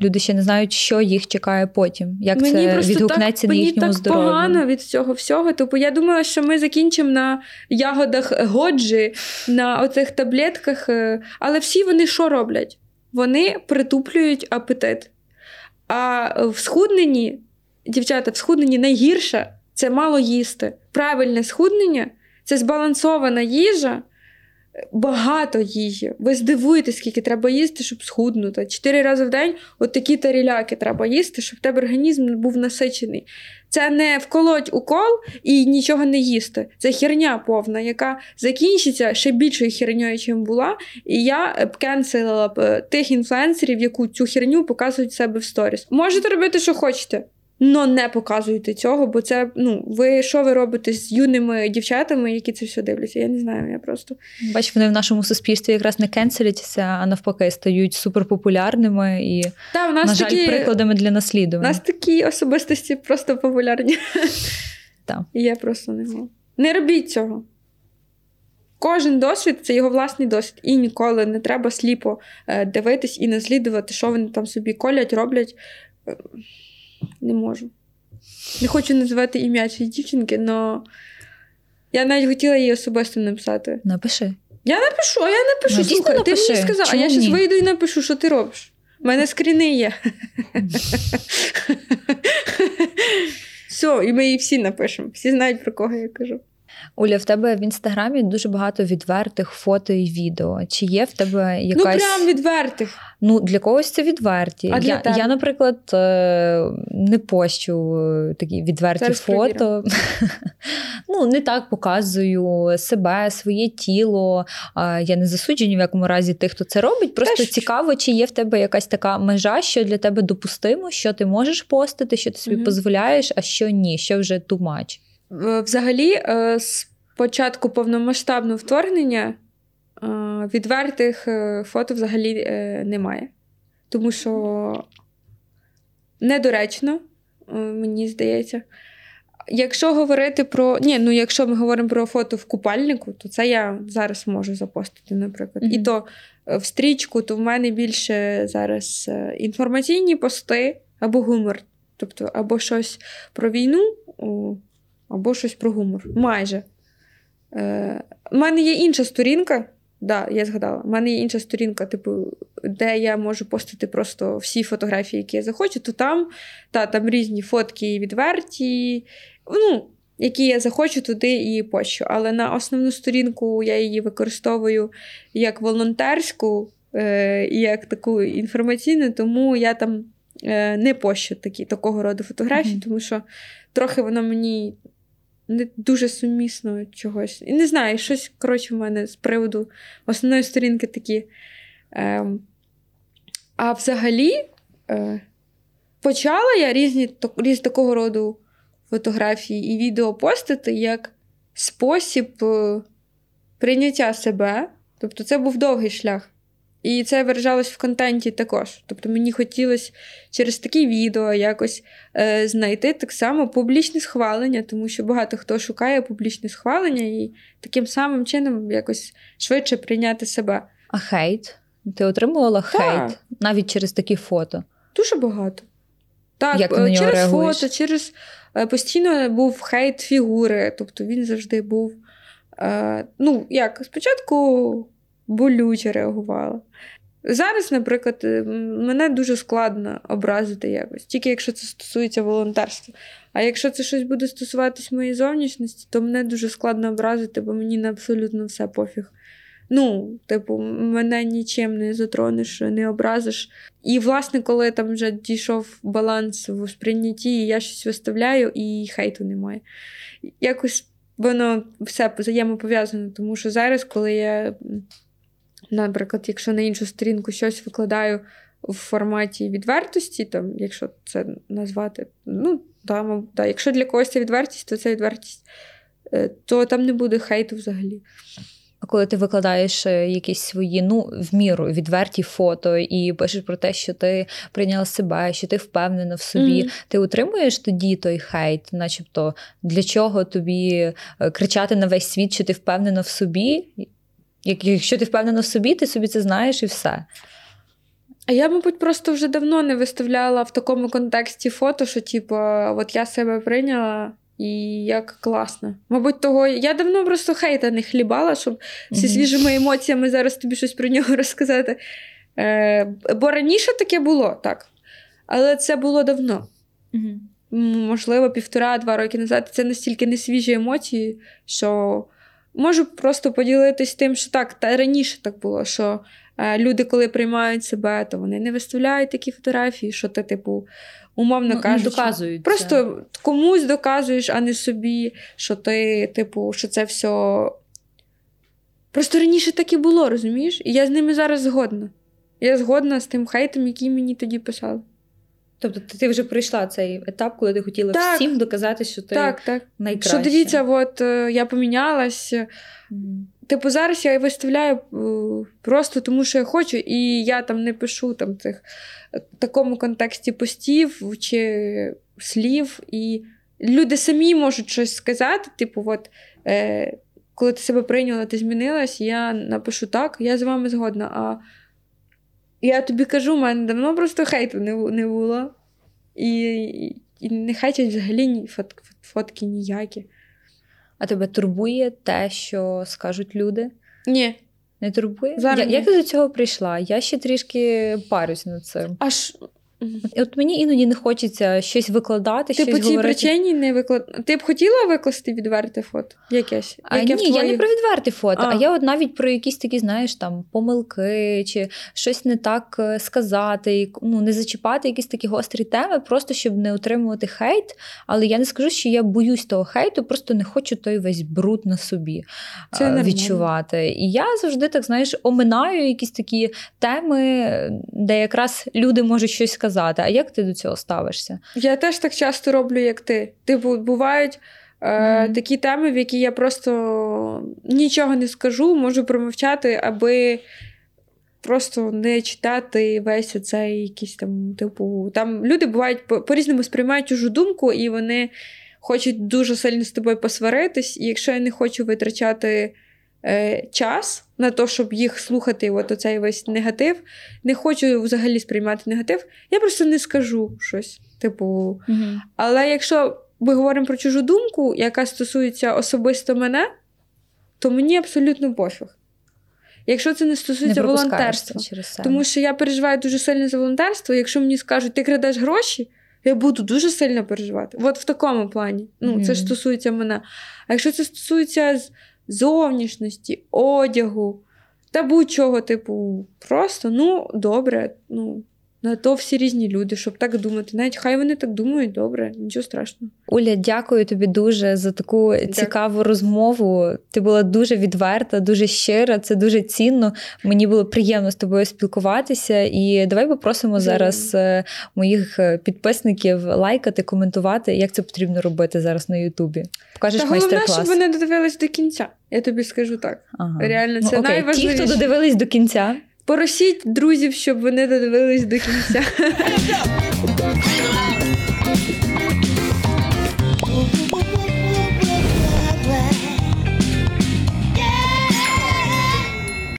Люди ще не знають, що їх чекає потім. Як мені це відгукнеться так, на їхньому мені так здоров'ю. погано від цього всього. Типу, я думала, що ми закінчимо на ягодах годжі, на оцих таблетках. Е, але всі вони що роблять? Вони притуплюють апетит. А в схудненні, дівчата, в схудненні найгірше це мало їсти. Правильне схуднення. Це збалансована їжа, багато їжі. Ви здивуєтесь, скільки треба їсти, щоб схуднути. Чотири рази в день от такі таріляки треба їсти, щоб в тебе організм був насичений. Це не вколоть укол і нічого не їсти. Це херня повна, яка закінчиться ще більшою херньою, чим була. І я б кенселила б е, тих інфлюенсерів, яку цю херню показують себе в сторіс. Можете робити, що хочете. Но не показуйте цього, бо це ну ви що ви робите з юними дівчатами, які це все дивляться? Я не знаю. Я просто бач, вони в нашому суспільстві якраз не кенселяться, а навпаки, стають суперпопулярними і Та, у нас на жаль, такі, прикладами для наслідування. У нас такі особистості просто популярні. Так. І я просто не можу. Не робіть цього. Кожен досвід це його власний досвід. І ніколи не треба сліпо е, дивитись і наслідувати, що вони там собі колять, роблять. Не можу. Не хочу називати ім'я цієї дівчинки, але я навіть хотіла її особисто написати. Напиши. Я напишу, а я напишу. Ну, Слухай, напиши. Ти мені сказав, а я зараз вийду і напишу, що ти робиш. У мене скріни є. Все, і ми її всі напишемо. Всі знають, про кого я кажу. Оля, в тебе в інстаграмі дуже багато відвертих фото і відео. Чи є в тебе якась. Ну, прям відвертих. Ну, для когось це відверті. А для я, тебе? я, наприклад, е, не пощу такі відверті Зараз фото. ну, не так показую себе, своє тіло. Я не засуджую ні в якому разі тих, хто це робить. Просто Теж- цікаво, чи є в тебе якась така межа, що для тебе допустимо, що ти можеш постити, що ти собі дозволяєш, а що ні, що вже. Е, Взагалі, е, з початку повномасштабного вторгнення е, відвертих е, фото взагалі е, немає. Тому що недоречно, е, мені здається. Якщо говорити про. Ні, ну якщо ми говоримо про фото в купальнику, то це я зараз можу запостити, наприклад. І Мгм. то е, в стрічку, то в мене більше зараз е, інформаційні пости або гумор. Тобто, або щось про війну, або щось про гумор. Майже. Е, У мене є інша сторінка. Да, я згадала. У мене є інша сторінка, типу, де я можу постити просто всі фотографії, які я захочу, то там, та, там різні фотки відверті, ну, які я захочу, туди і пощу. Але на основну сторінку я її використовую як волонтерську е, і як таку інформаційну, тому я там е, не пощу такі, такого роду фотографії, Мгм. тому що трохи воно мені не дуже сумісно чогось. І не знаю, щось, коротше, в мене з приводу основної сторінки такі. Ем, а взагалі, е, почала я різні, різ такого роду фотографії і відео постити як спосіб е, прийняття себе. Тобто, це був довгий шлях. І це виражалось в контенті також. Тобто мені хотілося через такі відео якось е, знайти так само публічне схвалення, тому що багато хто шукає публічне схвалення і таким самим чином якось швидше прийняти себе. А хейт? Ти отримувала Так. хейт навіть через такі фото. Дуже багато. Так, Як ти е, на нього через реагуєш? фото, через е, постійно був хейт фігури, тобто він завжди був. Е, ну, як, спочатку болюче реагувала. Зараз, наприклад, е, мене дуже складно образити якось, тільки якщо це стосується волонтерства. А якщо це щось буде стосуватись моєї зовнішності, то мене дуже складно образити, бо мені на абсолютно все пофіг. Ну, типу, мене нічим не затронеш, не образиш. І, власне, коли там вже дійшов баланс в сприйнятті, я щось виставляю, і хейту немає. Якось воно все взаємопов'язано, тому що зараз, коли я, наприклад, якщо на іншу сторінку щось викладаю в форматі відвертості, там, якщо це назвати, ну, мабуть, да, якщо для когось це відвертість, то це відвертість, е, то там не буде хейту взагалі. А коли ти викладаєш е, якісь свої, ну, в міру відверті фото і пишеш про те, що ти прийняла себе, що ти впевнена в собі, Мгм. ти утримуєш тоді той хейт, начебто, для чого тобі е, кричати на весь світ, що ти впевнена в собі? Як- Якщо ти впевнена в собі, ти собі це знаєш і все. А я, мабуть, просто вже давно не виставляла в такому контексті фото, що, типу, от я себе прийняла і як класно. Мабуть, того я давно просто хейта не хлібала, щоб зі свіжими емоціями зараз тобі щось про нього розказати. Е, бо раніше таке було, так. Але це було давно. Можливо, півтора-два роки назад. Це настільки не свіжі емоції, що можу просто поділитись тим, що так, та раніше так було, що е, люди, коли приймають себе, то вони не виставляють такі фотографії, що ти, типу, умовно кажучи, доказують. просто комусь доказуєш, а не собі, що ти, типу, що це все. Просто раніше так і було, розумієш? І я з ними зараз згодна. Я згодна з тим хейтом, який мені тоді писали. Тобто ти вже пройшла цей етап, коли ти хотіла Так. всім доказати, що ти Так, так. найкраща. Що дивіться, от е, я помінялась. Мгм. Типу, зараз я виставляю е, просто тому, що я хочу, і я там не пишу там цих е, в такому контексті постів чи слів. І люди самі можуть щось сказати. Типу, от е, коли ти себе прийняла, ти змінилась, я напишу так, я з вами згодна. А я тобі кажу, в мене давно просто хейту не, не було. І, і, і не хейтять взагалі ні, фот, фотки ніякі. А тебе турбує те, що скажуть люди? Ні. Не турбує? Зараз Я- ні. Як ти до цього прийшла? Я ще трішки парюсь над цим. Аж От мені іноді не хочеться щось викладати, Ти щось по цій говорити. причині не виклад... Ти б хотіла викласти відверте фото? Якесь? А, Яке ні, в я не про відверті фото, а. А. я от навіть про якісь такі, знаєш, там помилки чи щось не так е, сказати, ну не зачіпати якісь такі гострі теми, просто щоб не отримувати хейт. Але я не скажу, що я боюсь того хейту, просто не хочу той весь бруд на собі Це е, відчувати. І я завжди так знаєш, оминаю якісь такі теми, де якраз люди можуть щось сказати. А як ти до цього ставишся? Я теж так часто роблю, як ти. Типу, бувають е, Мгм. такі теми, в які я просто нічого не скажу, можу промовчати, аби просто не читати весь оцей якийсь там, типу, там люди бувають по-різному сприймають чужу думку, і вони хочуть дуже сильно з тобою посваритись. І якщо я не хочу витрачати е, час на те, щоб їх слухати, от оцей весь негатив, не хочу взагалі сприймати негатив, я просто не скажу щось. Типу, але якщо ми говоримо про чужу думку, яка стосується особисто мене, то мені абсолютно пофіг. Якщо це не Не стосується пропускаєш волонтерства, через тому що я переживаю дуже сильно за волонтерство. Якщо мені скажуть, ти крадеш гроші, я буду дуже сильно переживати. От в такому плані. Ну, це ж стосується мене. А якщо це стосується зовнішності, одягу та будь-чого, типу, просто, ну, добре, ну. На то всі різні люди, щоб так думати. Навіть хай вони так думають, добре, нічого страшного. Уля, дякую тобі дуже за таку цікаву розмову. Ти була дуже відверта, дуже щира. Це дуже цінно. Мені було приємно з тобою спілкуватися. І давай попросимо зараз е, моїх е, підписників лайкати, коментувати, як це потрібно робити зараз на Ютубі. Покажеш Та головне, майстер-клас. щоб вони додивились до кінця. Я тобі скажу так. Ага. Реально, це ну, окей. Ті, хто додивились до кінця. Поросіть друзів, щоб вони додивились до кінця.